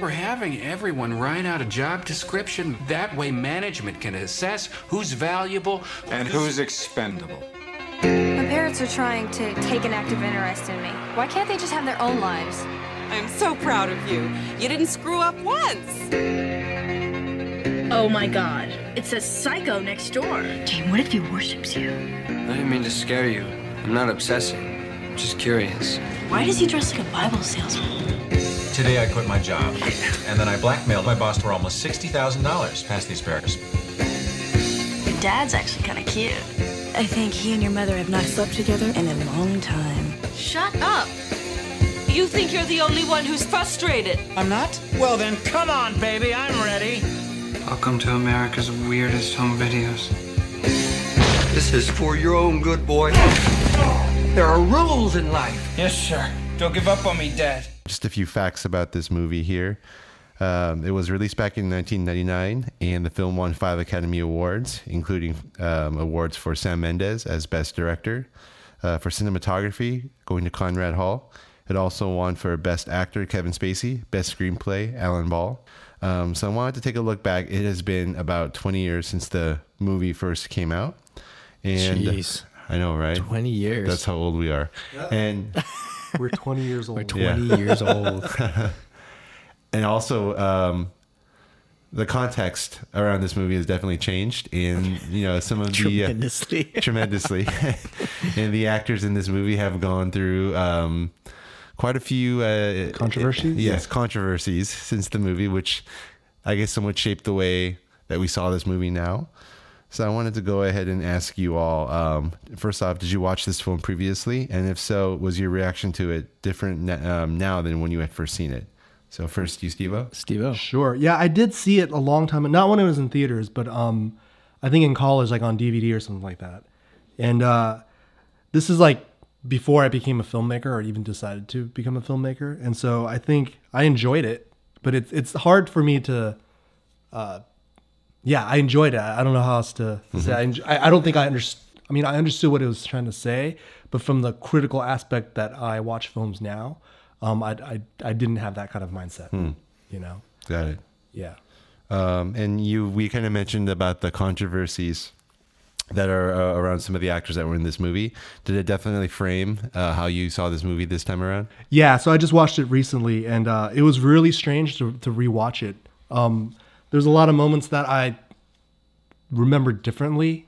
We're having everyone write out a job description. That way, management can assess who's valuable And who's expendable. My parents are trying to take an active interest in me. Why can't they just have their own lives? I'm so proud of you. You didn't screw up once. Oh my god. It says psycho next door. Jane, what if he worships you? I didn't mean to scare you. I'm not obsessing. I'm just curious. Why does he dress like a Bible salesman? Today I quit my job, and then I blackmailed my boss for almost $60,000 past the asparagus. Your dad's actually kind of cute. I think he and your mother have not slept together in a long time. Shut up. You think you're the only one who's frustrated. I'm not? Well then, come on, baby, I'm ready. Welcome to America's weirdest home videos. This is for your own good, boy. There are rules in life. Yes, sir. Don't give up on me, Dad. Just a few facts about this movie here. Um, it was released back in 1999, and the film won five Academy Awards, including um, awards for Sam Mendes as Best Director, uh, for cinematography, going to Conrad Hall. It also won for Best Actor, Kevin Spacey, Best Screenplay, Alan Ball. Um, so I wanted to take a look back. It has been about 20 years since the movie first came out. And Jeez. I know, right? 20 years. That's how old we are. And We're 20 years old. We're 20 years old. and also, um, the context around this movie has definitely changed, and you know some of the uh, Tremendously. tremendously, and the actors in this movie have gone through um, quite a few uh, Controversies? Yes, controversies since the movie, which I guess somewhat shaped the way that we saw this movie now. So I wanted to go ahead and ask you all. Um, first off, did you watch this film previously? And if so, was your reaction to it different n- um, now than when you had first seen it? So first, you, Steve-O? Steve-O. Sure. Yeah, I did see it a long time, not when it was in theaters, but um, I think in college, like on DVD or something like that. And uh, this is like before I became a filmmaker or even decided to become a filmmaker. And so I think I enjoyed it, but it's it's hard for me to. Uh, yeah, I enjoyed it. I don't know how else to say. I, I I don't think I understood. I mean, I understood what it was trying to say, but from the critical aspect that I watch films now, um, I, I I didn't have that kind of mindset. Hmm. You know. Got it. Yeah. Um, and you, we kind of mentioned about the controversies that are uh, around some of the actors that were in this movie. Did it definitely frame uh, how you saw this movie this time around? Yeah, so I just watched it recently, and uh, it was really strange to to rewatch it. Um, there's a lot of moments that I remember differently,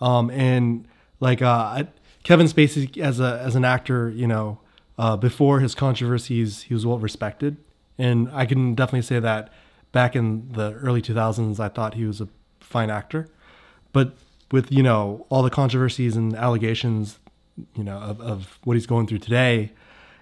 um, and like uh, Kevin Spacey as a as an actor, you know, uh, before his controversies, he was well respected, and I can definitely say that back in the early 2000s, I thought he was a fine actor, but with you know all the controversies and allegations, you know, of, of what he's going through today,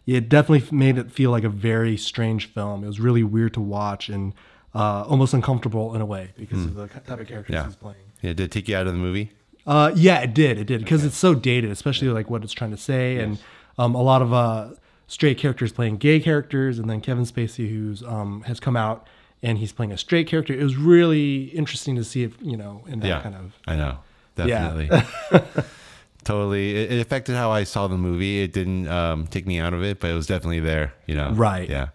it definitely made it feel like a very strange film. It was really weird to watch. And uh, almost uncomfortable in a way because of the type of characters Hmm. Yeah. he's playing. Yeah, did it take you out of the movie? Uh, yeah, it did. It did because it's so dated, especially like what it's trying to say, and um, a lot of uh, straight characters playing gay characters, and then Kevin Spacey, who's um, has come out and he's playing a straight character. It was really interesting to see if you know in that yeah, kind of I know, Yeah. definitely. totally, it, it affected how I saw the movie. It didn't um, take me out of it, but it was definitely there. You know, Right. Yeah.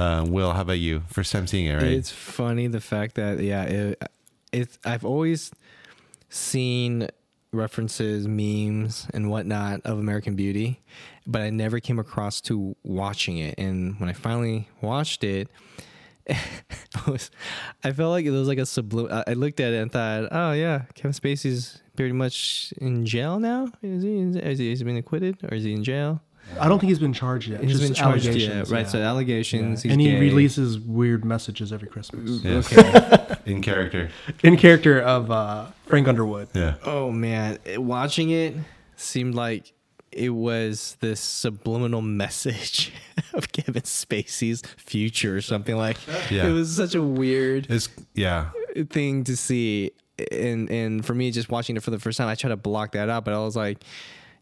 Uh, Will, how about you? First time seeing it, right? It's funny the fact that yeah, it, it's I've always seen references, memes, and whatnot of American Beauty, but I never came across to watching it. And when I finally watched it, it was, I felt like it was like a sublim. I I looked at it and thought, oh yeah, Kevin Spacey's pretty much in jail now. Is he? Is he, has he been acquitted or is he in jail? I don't think he's been charged yet. He's just been charged yet, allegations, right? So allegations. Yeah. He's and he gay. releases weird messages every Christmas. Yes. Okay. In character. In character of uh, Frank Underwood. Yeah. Oh man, It- watching it seemed like it was this subliminal message of Kevin Spacey's future or something like. Yeah. It was such a weird It's yeah. thing to see, and and for me, just watching it for the first time, I tried to block that out, but I was like,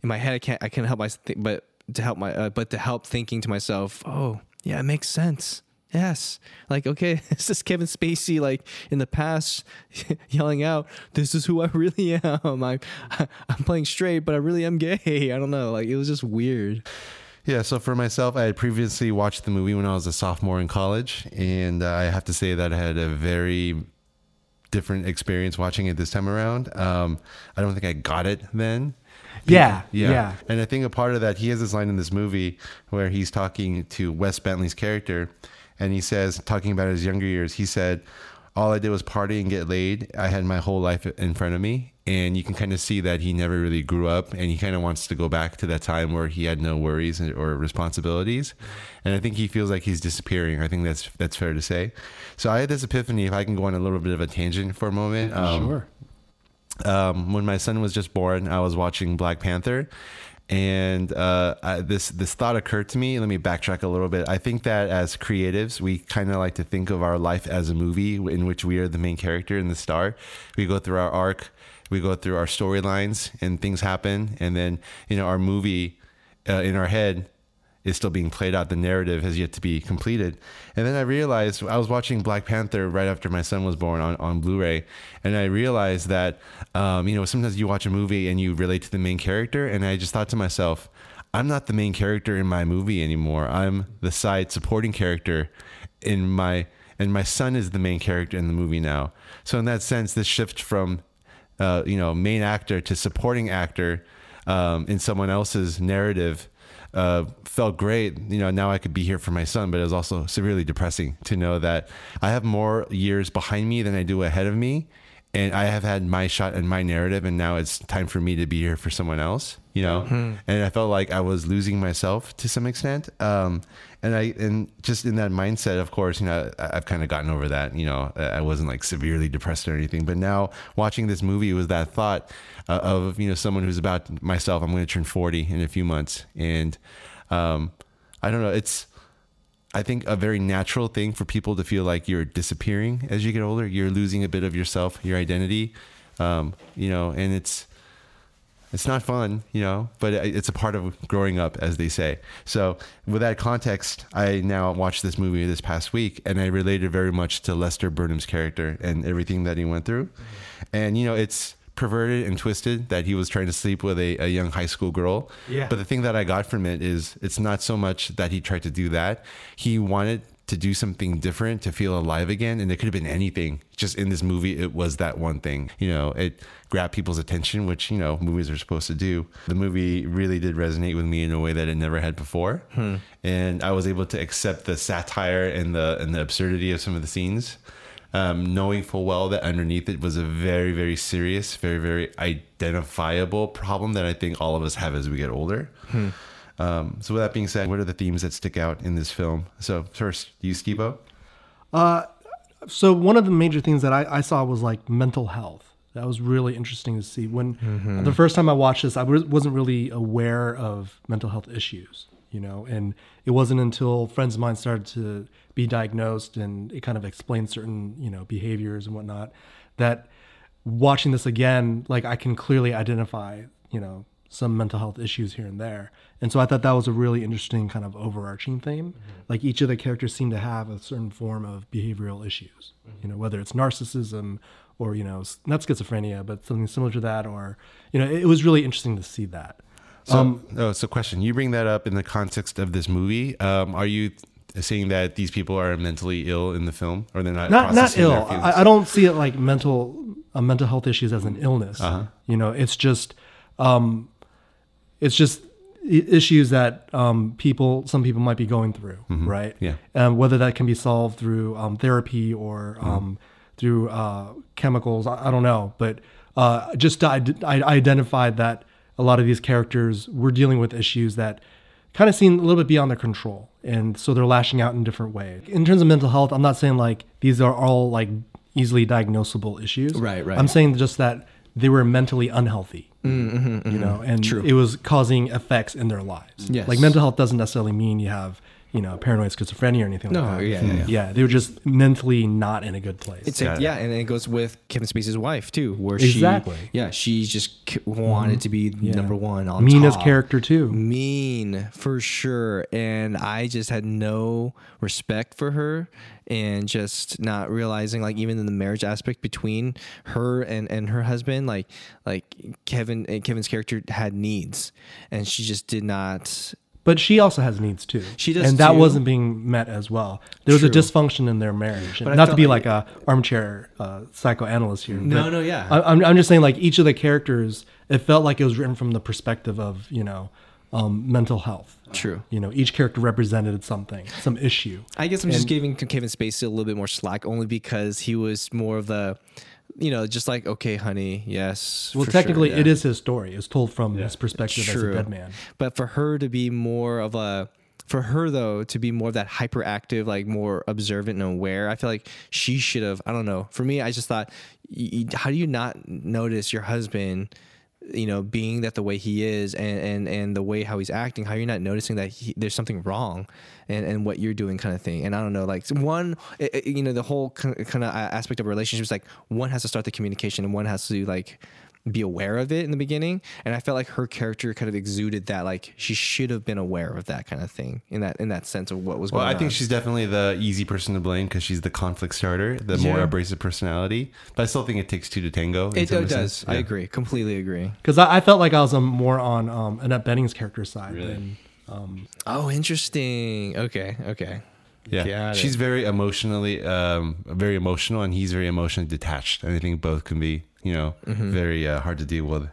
in my head, I can't I can't help my th- but to help my uh, but to help thinking to myself, oh yeah, it makes sense. Yes. Like, okay, this is Kevin Spacey, like in the past, yelling out, This is who I really am. I, I'm playing straight, but I really am gay. I don't know. Like, it was just weird. Yeah, so for myself, I had previously watched the movie when I was a sophomore in college, and uh, I have to say that I had a very different experience watching it this time around. Um, I don't think I got it then. Yeah, yeah. yeah. And I think a part of that, he has this line in this movie where he's talking to Wes Bentley's character, and he says, talking about his younger years, he said, all I did was party and get laid. I had my whole life in front of me. And you can kind of see that he never really grew up and he kind of wants to go back to that time where he had no worries or responsibilities. And I think he feels like he's disappearing. I think that's that's fair to say. So I had this epiphany, if I can go on a little bit of a tangent for a moment. Um, sure. Um, when my son was just born, I was watching Black Panther, and uh, I, this this thought occurred to me. Let me backtrack a little bit. I think that as creatives, we kind of like to think of our life as a movie in which we are the main character and the star. We go through our arc, we go through our storylines, and things happen, and then you know our movie uh, in our head is still being played out. The narrative has yet to be completed. And then I realized I was watching Black Panther right after my son was born on, on Blu-ray. And I realized that, um, you know, sometimes you watch a movie and you relate to the main character. And I just thought to myself, I'm not the main character in my movie anymore. I'm the side supporting character in my, and my son is the main character in the movie now. So in that sense, this shift from, uh, you know, main actor to supporting actor um, in someone else's narrative uh, felt great. You know, now I could be here for my son, but it was also severely depressing to know that I have more years behind me than I do ahead of me. And I have had my shot and my narrative, and now it's time for me to be here for someone else, you know? Mhm. And I felt like I was losing myself to some extent. Um, and I, and just in that mindset, of course, you know, I- I've kind of gotten over that, you know, I wasn't like severely depressed or anything, but now watching this movie was that thought uh, of, you know, someone who's about myself. I'm going to turn 40 in a few months. And, um, I don't know. It's, I think a very natural thing for people to feel like you're disappearing as you get older. You're losing a bit of yourself, your identity, um, you know, and it's it's not fun, you know, but it's a part of growing up, as they say. So, with that context, I now watched this movie this past week, and I related very much to Lester Burnham's character and everything that he went through. And you know, it's perverted and twisted that he was trying to sleep with a, a young high school girl. Yeah. But the thing that I got from it is it's not so much that he tried to do that. He wanted to do something different, to feel alive again. And it could have been anything. Just in this movie, it was that one thing. You know, it grabbed people's attention, which, you know, movies are supposed to do. The movie really did resonate with me in a way that it never had before. Hmm. And I was able to accept the satire and the and the absurdity of some of the scenes. Um, knowing full well that underneath it was a very, very serious, very, very identifiable problem that I think all of us have as we get older. Hmm. Um, so with that being said, what are the themes that stick out in this film? So first, you, Steve Uh, so one of the major things that I, I saw was like mental health. That was really interesting to see. When Mhm. the first time I watched this, I wasn't really aware of mental health issues, you know, and it wasn't until friends of mine started to be diagnosed and it kind of explained certain, you know, behaviors and whatnot that watching this again, like I can clearly identify, you know, some mental health issues here and there. And so I thought that was a really interesting kind of overarching theme. Mm-hmm. Like each of the characters seem to have a certain form of behavioral issues, mm-hmm. you know, whether it's narcissism or, you know, not schizophrenia, but something similar to that. Or, you know, it was really interesting to see that. So, Um, oh, so question: You bring that up in the context of this movie. Um, are you saying that these people are mentally ill in the film, or they're not? not not ill. I, I don't see it like mental uh, mental health issues as an illness. Uh-huh. You know, it's just um, it's just issues that um, people some people might be going through, Mhm. right? Yeah. And whether that can be solved through um, therapy or Mm-hmm. um, through uh, chemicals, I, I don't know, but uh, just I, I identified that a lot of these characters were dealing with issues that kind of seem a little bit beyond their control and so they're lashing out in different ways in terms of mental health i'm not saying like these are all like easily diagnosable issues Right, right. i'm saying just that they were mentally unhealthy Mm, mhm, you mhm. know and True. it was causing effects in their lives Yes. like mental health doesn't necessarily mean you have you know paranoid schizophrenia or anything No, like that yeah, yeah, yeah. they were just mentally not in a good place It's a, yeah, and it goes with Kevin Spacey's wife too, where Exactly. she, yeah, she just k- wanted to be mm-hmm. Yeah. number one on Mina's top. character, too. mean for sure, and I just had no respect for her, and just not realizing like even in the marriage aspect between her and and her husband, like like Kevin Kevin's character had needs, and she just did not. But she also has needs too. She does and that too. wasn't being met as well. There was a dysfunction in their marriage. But Not to be like- like a armchair uh, psychoanalyst here. No, no, yeah. I, I'm, I'm just saying, like each of the characters, it felt like it was written from the perspective of you know um, mental health. True. You know, each character represented something, some issue. I guess I'm just giving Kevin Spacey a little bit more slack, only because he was more of the, you know, just like okay, honey, yes. Well, for technically, sure, yeah. is his story. It's told from his perspective as a dead man. But for her to be more of a, for her though to be more of that hyperactive, like more observant and aware, I feel like she should have. I don't know. For me, I just thought, y- y- how do you not notice your husband? You know, being that the way he is, and and and the way how he's acting, how you're not noticing that he, there's something wrong, and and what you're doing, kind of thing. And I don't know, like one, it- it- you know, the whole kind of aspect of relationships like one has to start the communication, and one has to like be aware of it in the beginning and i felt like her character kind of exuded that like she should have been aware of that kind of thing in that in that sense of what was Well, going on Well, I on think she's definitely the easy person to blame because she's the conflict starter, the more abrasive personality. But I still think it takes two to tango. it, it does sense. i agree completely agree Because I, I felt like I was um, more on um, Annette Bening's character side than. Um, oh interesting okay okay Yeah, Got it. she's very emotionally, um, very emotional, and he's very emotionally detached. And I think both can be, you know, Mhm. very uh, hard to deal with.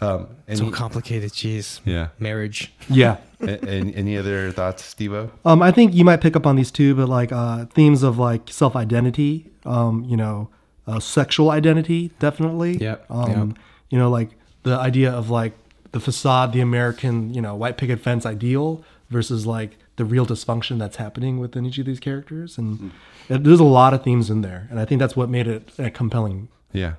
Um, so complicated jeez Yeah. marriage Yeah. A- and any other thoughts, Stevo? Um, I think you might pick up on these too, but like uh, themes of like self identity, um, you know, uh, sexual identity, definitely. Yeah. Um, yep. You know, like the idea of like the facade, the American, you know, white picket fence ideal versus like the real dysfunction that's happening within each of these characters, and it- there's a lot of themes in there, and I think that's what made it uh, compelling. Yeah.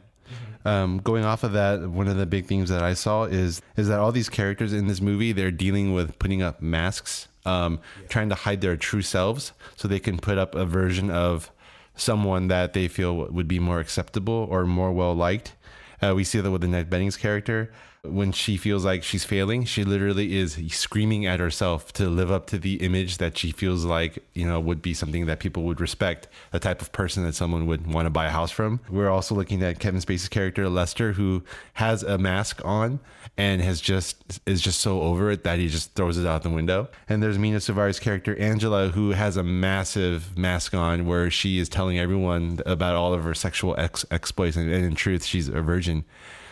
Um, going off of that, one of the big themes that I saw is is that all these characters in this movie they're dealing with putting up masks, um, trying to hide their true selves, so they can put up a version of someone that they feel would be more acceptable or more well liked. Uh, we see that with Annette Bening's character. When she feels like she's failing, she literally is screaming at herself to live up to the image that she feels like, you know, would be something that people would respect, the type of person that someone would want to buy a house from. We're also looking at Kevin Spacey's character, Lester, who has a mask on and has just is just so over it that he just throws it out the window. And there's Mena Suvari's character, Angela, who has a massive mask on where she is telling everyone about all of her sexual ex- exploits and, and in truth she's a virgin.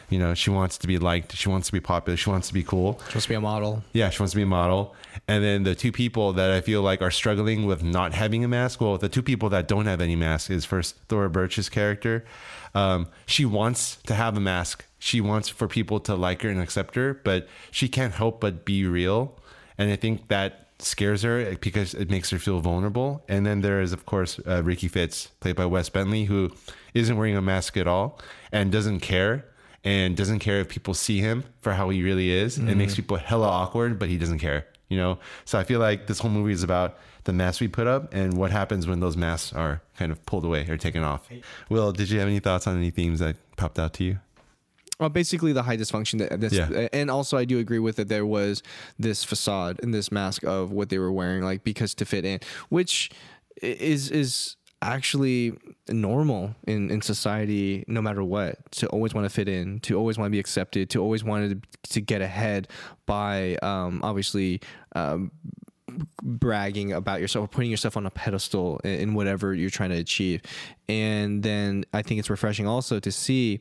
You know, she wants to be liked. She wants to be popular. She wants to be cool. She wants to be a model. Yeah, she wants to be a model. And then the two people that I feel like are struggling with not having a mask. Well, the two people that don't have any mask is first Thora Birch's character. Um, she wants to have a mask. She wants for people to like her and accept her, but she can't help but be real. And I think that scares her because it makes her feel vulnerable. And then there is, of course, uh, Ricky Fitz, played by Wes Bentley, who isn't wearing a mask at all and doesn't care and doesn't care if people see him for how he really is. It makes Mhm. people hella awkward, but he doesn't care, you know? So I feel like this whole movie is about the masks we put up and what happens when those masks are kind of pulled away or taken off. Will, did you have any thoughts on any themes that popped out to you? Well, basically the high dysfunction that this, Yeah. and also I do agree with that there was this facade and this mask of what they were wearing, like because to fit in, which is is actually normal in in society, no matter what. To always want to fit in, to always want to be accepted, to always want to get ahead by um, obviously. Um, bragging about yourself or putting yourself on a pedestal in, in whatever you're trying to achieve and then i think it's refreshing also to see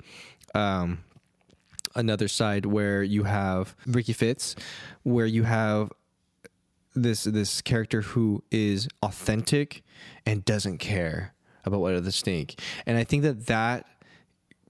um, another side where you have Ricky Fitz, where you have this this character who is authentic and doesn't care about what others think, and I think that that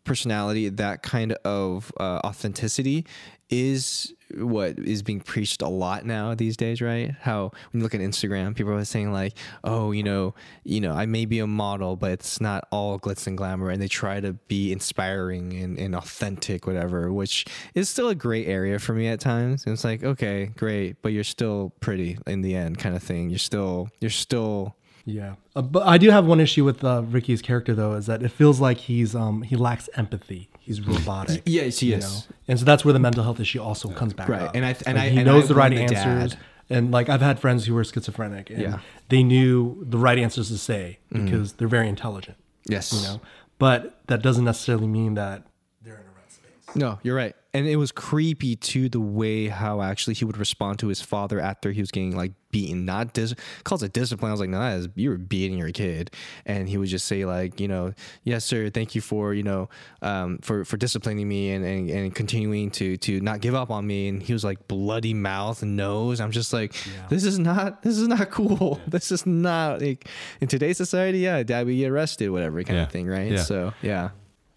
personality, that kind of uh, authenticity, is what is being preached a lot now these days, right? How when you look at Instagram, people are saying like, "Oh, you know, you know, I may be a model, but it's not all glitz and glamour," and they try to be inspiring and, and authentic, whatever, which is still a gray area for me at times. And it's like, okay, great, but you're still pretty in the end, kind of thing. You're still, you're still. Yeah, uh, but I do have one issue with uh, Ricky's character though, is that it feels like he's um he lacks empathy. He's robotic. Yes, he you is. know? and so that's where the mental health issue also comes back. Right, up. and I- It's and like I- he and knows I the right the answers, dad. and like I've had friends who were schizophrenic, and Yeah. they knew the right answers to say because they're very intelligent. Yes. you know, but that doesn't necessarily mean that they're in the right space. No, you're right. And it was creepy to the way how actually he would respond to his father after he was getting like beaten. Not dis calls it discipline. I was like, no, that is you were beating your kid. And he would just say like, you know, yes, sir, thank you for, you know, um, for for disciplining me and, and, and continuing to to not give up on me. And he was like bloody mouth and nose. I'm just like, this is not this is not cool. This is not like in today's society, yeah, dad would get arrested, whatever kind Yeah. of thing, right? Yeah. So yeah.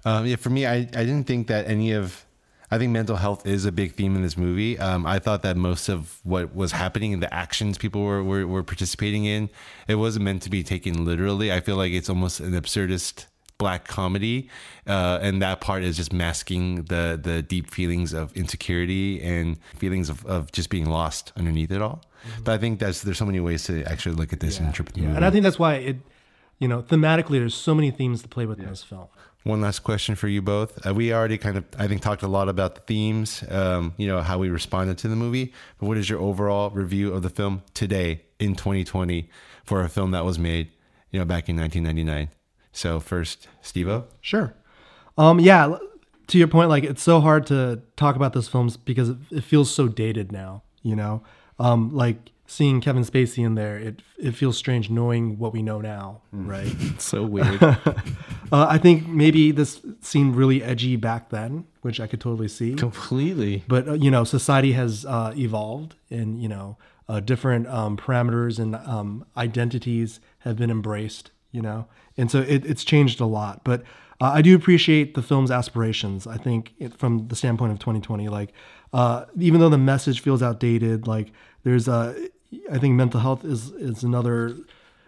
Um, yeah, for me, I, I didn't think that any of, I think mental health is a big theme in this movie. Um, I thought that most of what was happening and the actions people were, were, were participating in, it wasn't meant to be taken literally. I feel like it's almost an absurdist black comedy. Uh, and that part is just masking the, the deep feelings of insecurity and feelings of, of just being lost underneath it all. But I think that's, there's so many ways to actually look at this and interpret the movie. and I think that's why it, you know, thematically, there's so many themes to play with in this film. One last question for you both. Uh, we already kind of, I think, talked a lot about the themes, um, you know, how we responded to the movie. But what is your overall review of the film today in 2020 for a film that was made, you know, back in 1999? So first, Steve-O. Sure. Um, yeah, to your point, like it's so hard to talk about those films because it, it feels so dated now. You know, um, like seeing Kevin Spacey in there, it it feels strange knowing what we know now, right? so weird. uh, I think maybe this seemed really edgy back then, which I could totally see completely. But uh, you know, society has uh, evolved, and you know, uh, different um, parameters and um, identities have been embraced. You know, and so it, it's changed a lot. But uh, I do appreciate the film's aspirations. I think it, from the standpoint of 2020, like uh, even though the message feels outdated, like there's a, I think mental health is is another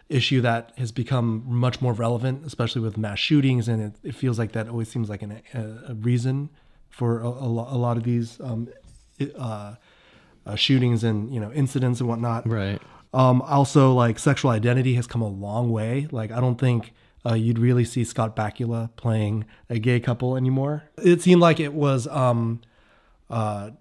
issue that has become much more relevant, especially with mass shootings, and it, it feels like that always seems like an, a, a reason for a, a, a lot of these um, uh, uh, shootings and you know incidents and whatnot. Right. Um, also, like sexual identity has come a long way. Like I don't think uh, you'd really see Scott Bakula playing a gay couple anymore. It seemed like it was um, uh,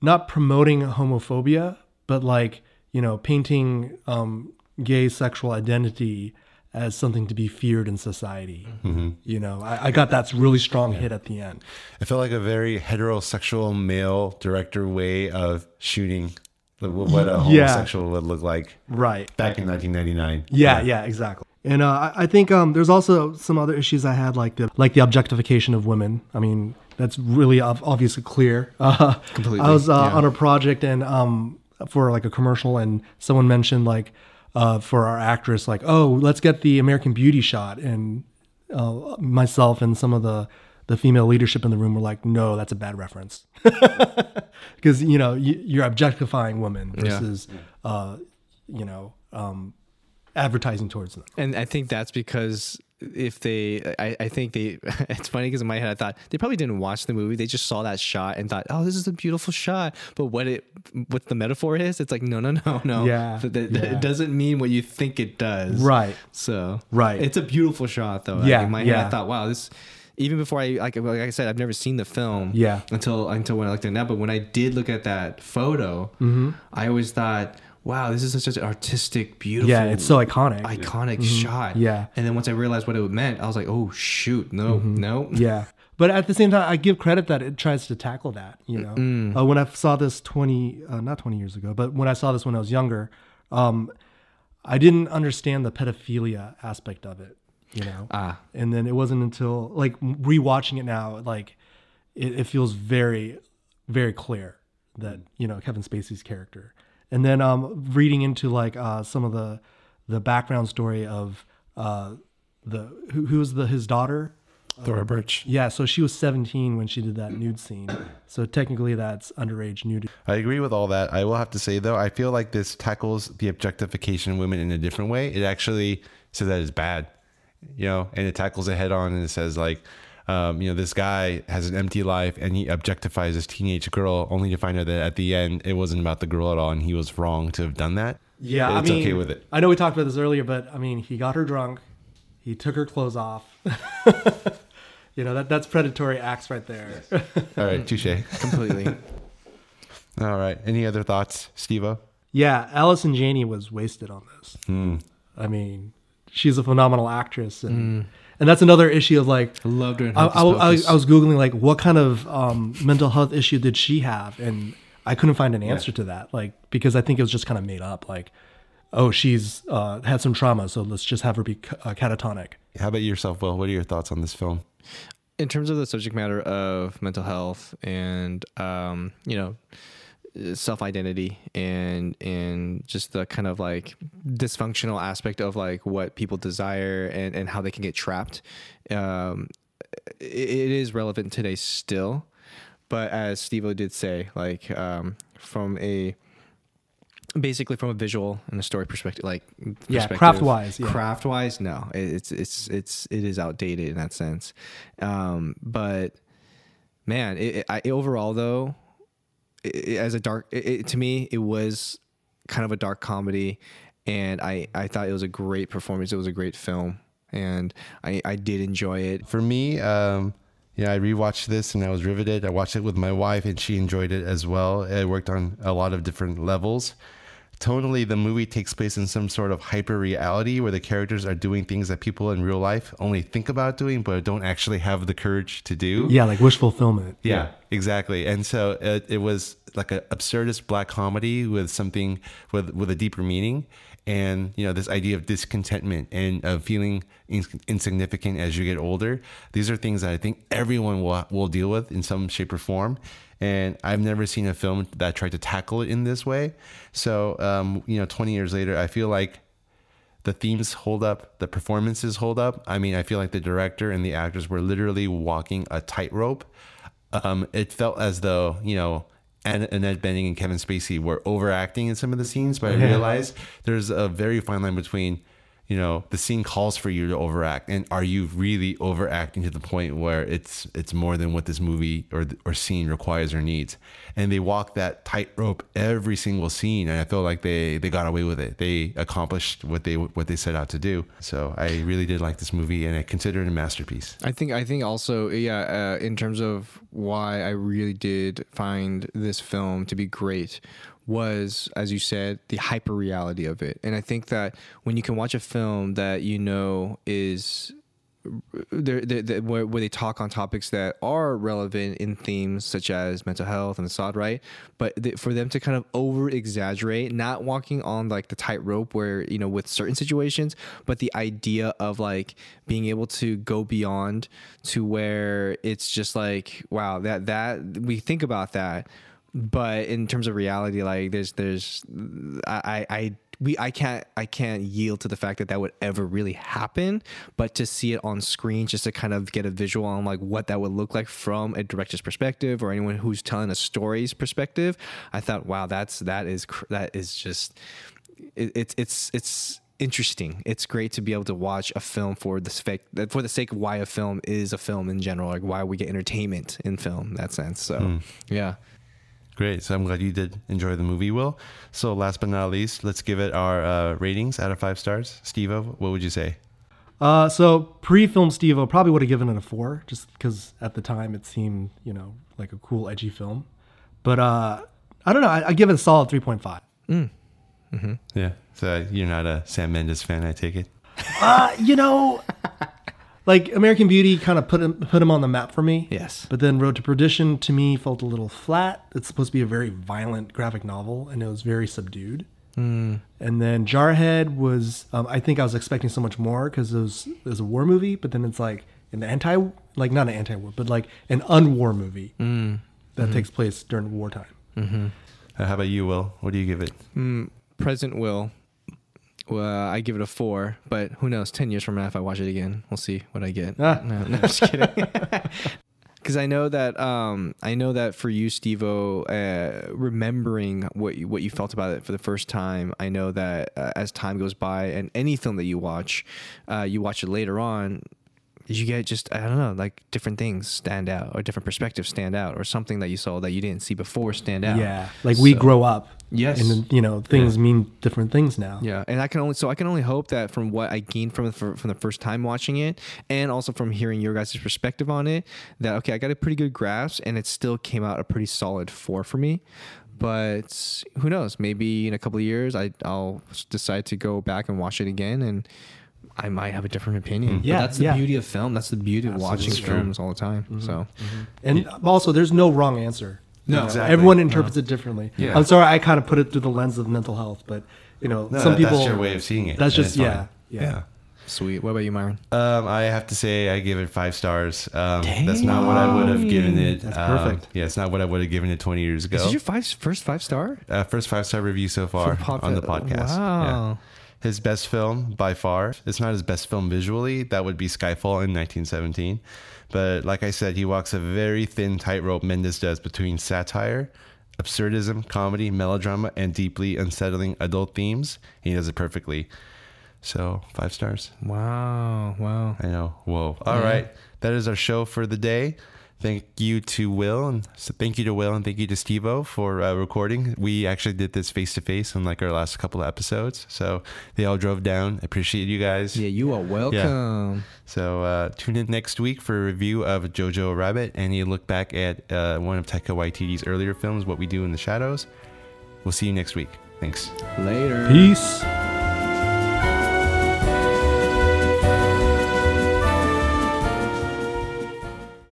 not promoting homophobia, but like you know, painting um, gay sexual identity as something to be feared in society. Mhm. You know, I, I got that really strong hit at the end. It felt like a very heterosexual male director way of shooting the- what a Yeah. homosexual would look like. Right. Back in 1999. Yeah, yeah, exactly. And uh, I- I think um, there's also some other issues I had, like the like the objectification of women. I mean, that's really obviously clear. Uh, Completely, I was uh, yeah. on a project and um, for like a commercial, and someone mentioned like uh, for our actress, like, oh, let's get the American Beauty shot, and uh, myself and some of the the female leadership in the room were like, no, that's a bad reference, because you know you, you're objectifying women Yeah. versus, uh, you know. Um, advertising towards them. And I think that's because if they, I, I think they, it's funny because in my head I thought they probably didn't watch the movie. They just saw that shot and thought, oh, this is a beautiful shot. But what it, what the metaphor is, it's like, no, no, no, no. Yeah, That- that- yeah. It doesn't mean what you think it does. Right. So, Right. It's a beautiful shot though. Yeah, in my head, I thought, wow, this, even before I, like, like I said, I've never seen the film. Yeah. Until, until when I looked at that. But when I did look at that photo, Mhm. I always thought, wow, this is such an artistic, beautiful. Yeah, it's so iconic. Iconic Mhm. shot. Yeah. And then once I realized what it meant, I was like, oh shoot, no, Mhm. no. Yeah. But at the same time, I give credit that it tries to tackle that. You know, Mm. uh, when I saw this twenty, uh, not twenty years ago, but when I saw this when I was younger, um, I didn't understand the pedophilia aspect of it. You know, Ah. and then it wasn't until like rewatching it now, like it, it feels very, very clear that you know Kevin Spacey's character, and then um, reading into like uh, some of the the background story of uh, the who, who was the his daughter. Thora Birch. Yeah, so she was 17 when she did that nude scene. So technically, that's underage nudity. I agree with all that. I will have to say though, I feel like this tackles the objectification of women in a different way. It actually says that it's bad, you know, and it tackles it head on and it says like, um, you know, this guy has an empty life and he objectifies this teenage girl only to find out that at the end it wasn't about the girl at all and he was wrong to have done that. Yeah, it's I mean, okay with it. I know we talked about this earlier, but I mean, he got her drunk. He took her clothes off. you know that that's predatory acts right there. All right, touche. Completely. all right. Any other thoughts, Steve-O? Yeah, Allison Janney was wasted on this. Hmm. I mean, she's a phenomenal actress, and and that's another issue of like. I loved her I, I, I, I was googling like what kind of um, mental health issue did she have, and I couldn't find an answer to that. Like because I think it was just kind of made up. Like, oh, she's uh, had some trauma, so let's just have her be uh, catatonic. How about yourself, Will? What are your thoughts on this film? in terms of the subject matter of mental health and um, you know self identity and and just the kind of like dysfunctional aspect of like what people desire and and how they can get trapped. Um, it, it is relevant today still but as steve did say like um, from a basically from a visual and a story perspective like Yeah, craft-wise, yeah. craft wise no. It- it's it's it's it is outdated in that sense. Um but man it, it, I, overall though it, as a dark it- to me it was kind of a dark comedy and i i thought it was a great performance it was a great film and i i did enjoy it For me, um, yeah, I rewatched this and I was riveted. I watched it with my wife and she enjoyed it as well. It worked on a lot of different levels. Tonally, the movie takes place in some sort of hyper reality where the characters are doing things that people in real life only think about doing, but don't actually have the courage to do. Yeah, like wish fulfillment. Yeah, exactly. And so it, it was like an absurdist black comedy with something with with a deeper meaning, and you know this idea of discontentment and of feeling ins- insignificant as you get older. These are things that I think everyone will will deal with in some shape or form. And I've never seen a film that tried to tackle it in this way. So, um, you know, 20 years later, I feel like the themes hold up, the performances hold up. I mean, I feel like the director and the actors were literally walking a tightrope. Um, it felt as though, you know, Ann- Annette Bening and Kevin Spacey were overacting in some of the scenes, but I realized there's a very fine line between, you know the scene calls for you to overact. And are you really overacting to the point where it's it's more than what this movie or or scene requires or needs? And they walk that tightrope every single scene and i feel like they they got away with it. They accomplished what they what they set out to do. So i really did like this movie and i consider it a masterpiece. I think I think also yeah uh, in terms of why I really did find this film to be great was as you said the hyper reality of it and I think that when you can watch a film that you know is there, there, there- where, where they talk on topics that are relevant in themes such as mental health and facade, right? But th- for them to kind of over exaggerate, not walking on like the tightrope where you know with certain situations, but the idea of like being able to go beyond to where it's just like wow that that we think about that but in terms of reality like there's there's i i we i can't i can't yield to the fact that that would ever really happen but to see it on screen just to kind of get a visual on like what that would look like from a director's perspective or anyone who's telling a story's perspective i thought wow that's that is that is just it, it's it's it's interesting. It's great to be able to watch a film for the sake for the sake of why a film is a film in general, like why we get entertainment in film. in That sense. So Mm. yeah. Great. So I'm glad you did enjoy the movie, Will. So last but not least, let's give it our uh, ratings out of five stars. Steve, what would you say? Uh, so pre-film Steve probably would have given it a four, just because at the time it seemed, you know, like a cool, edgy film. But uh, I don't know. I, I give it a solid three point five. Mm. Mm-hmm. Yeah. So you're not a Sam Mendes fan, I take it. Uh, you know, like American Beauty kind of put him put him on the map for me. Yes. But then Road to Perdition to me felt a little flat. It's supposed to be a very violent graphic novel, and it was very subdued. Mm. And then Jarhead was, um, I think I was expecting so much more because it was, it was a war movie, but then it's like an anti, like not an anti-war, but like an unwar movie Mm. that Mhm. takes place during wartime. Mm-hmm. Uh, how about you, Will? What do you give it? Mm, Present Will. Well, I give it a four, but who knows? Ten years from now, if I watch it again, we'll see what I get. Ah. No, no, just kidding. Because I know that um, I know that for you, Stevo, uh, remembering what you, what you felt about it for the first time, I know that uh, as time goes by, and any film that you watch, uh, you watch it later on, you get just I don't know, like different things stand out, or different perspectives stand out, or something that you saw that you didn't see before stand out. Yeah. Like we grow up. Yes. And then, you know, things Yeah. mean different things now. Yeah, and I can only so I can only hope that from what I gained from from the first time watching it, and also from hearing your guys' perspective on it, that okay, I got a pretty good grasp, and it still came out a pretty solid four for me. But who knows? Maybe in a couple of years, I I'll decide to go back and watch it again, and I might have a different opinion. Yeah, but that's the yeah. beauty of film. That's the beauty of watching Absolutely true. films all the time. Mhm, So, mhm. And also, there's no wrong answer. No, You know, exactly. Everyone No. interprets it differently. Yeah. I'm sorry, I kind of put it through the lens of mental health, but you know, No, some that's people. That's your way of seeing it, That's just yeah, yeah, Yeah. Sweet. What about you, Myron? Um, I have to say I give it five stars. Um, that's not what I would have given it. That's um, perfect. yeah, it's not what I would have given it 20 years ago. Is this your five first five star? uh, first five star review so far the podca- on the podcast. Wow. Yeah. His best film by far. It's not his best film visually. That would be Skyfall in 1917. But like I said, he walks a very thin tightrope Mendes does between satire, absurdism, comedy, melodrama, and deeply unsettling adult themes. He does it perfectly. So five stars. Wow. Wow. I know. Whoa. All right, Yeah. That is our show for the day. Thank you to Will and so thank you to Will and thank you to Stevo for uh, recording. We actually did this face to face on like our last couple of episodes. So they all drove down. Appreciate you guys. Yeah, you are welcome. So uh, tune in next week for a review of Jojo Rabbit and a look back at uh, one of Taika Waititi's earlier films, What We Do in the Shadows. We'll see you next week. Thanks. Later. Peace.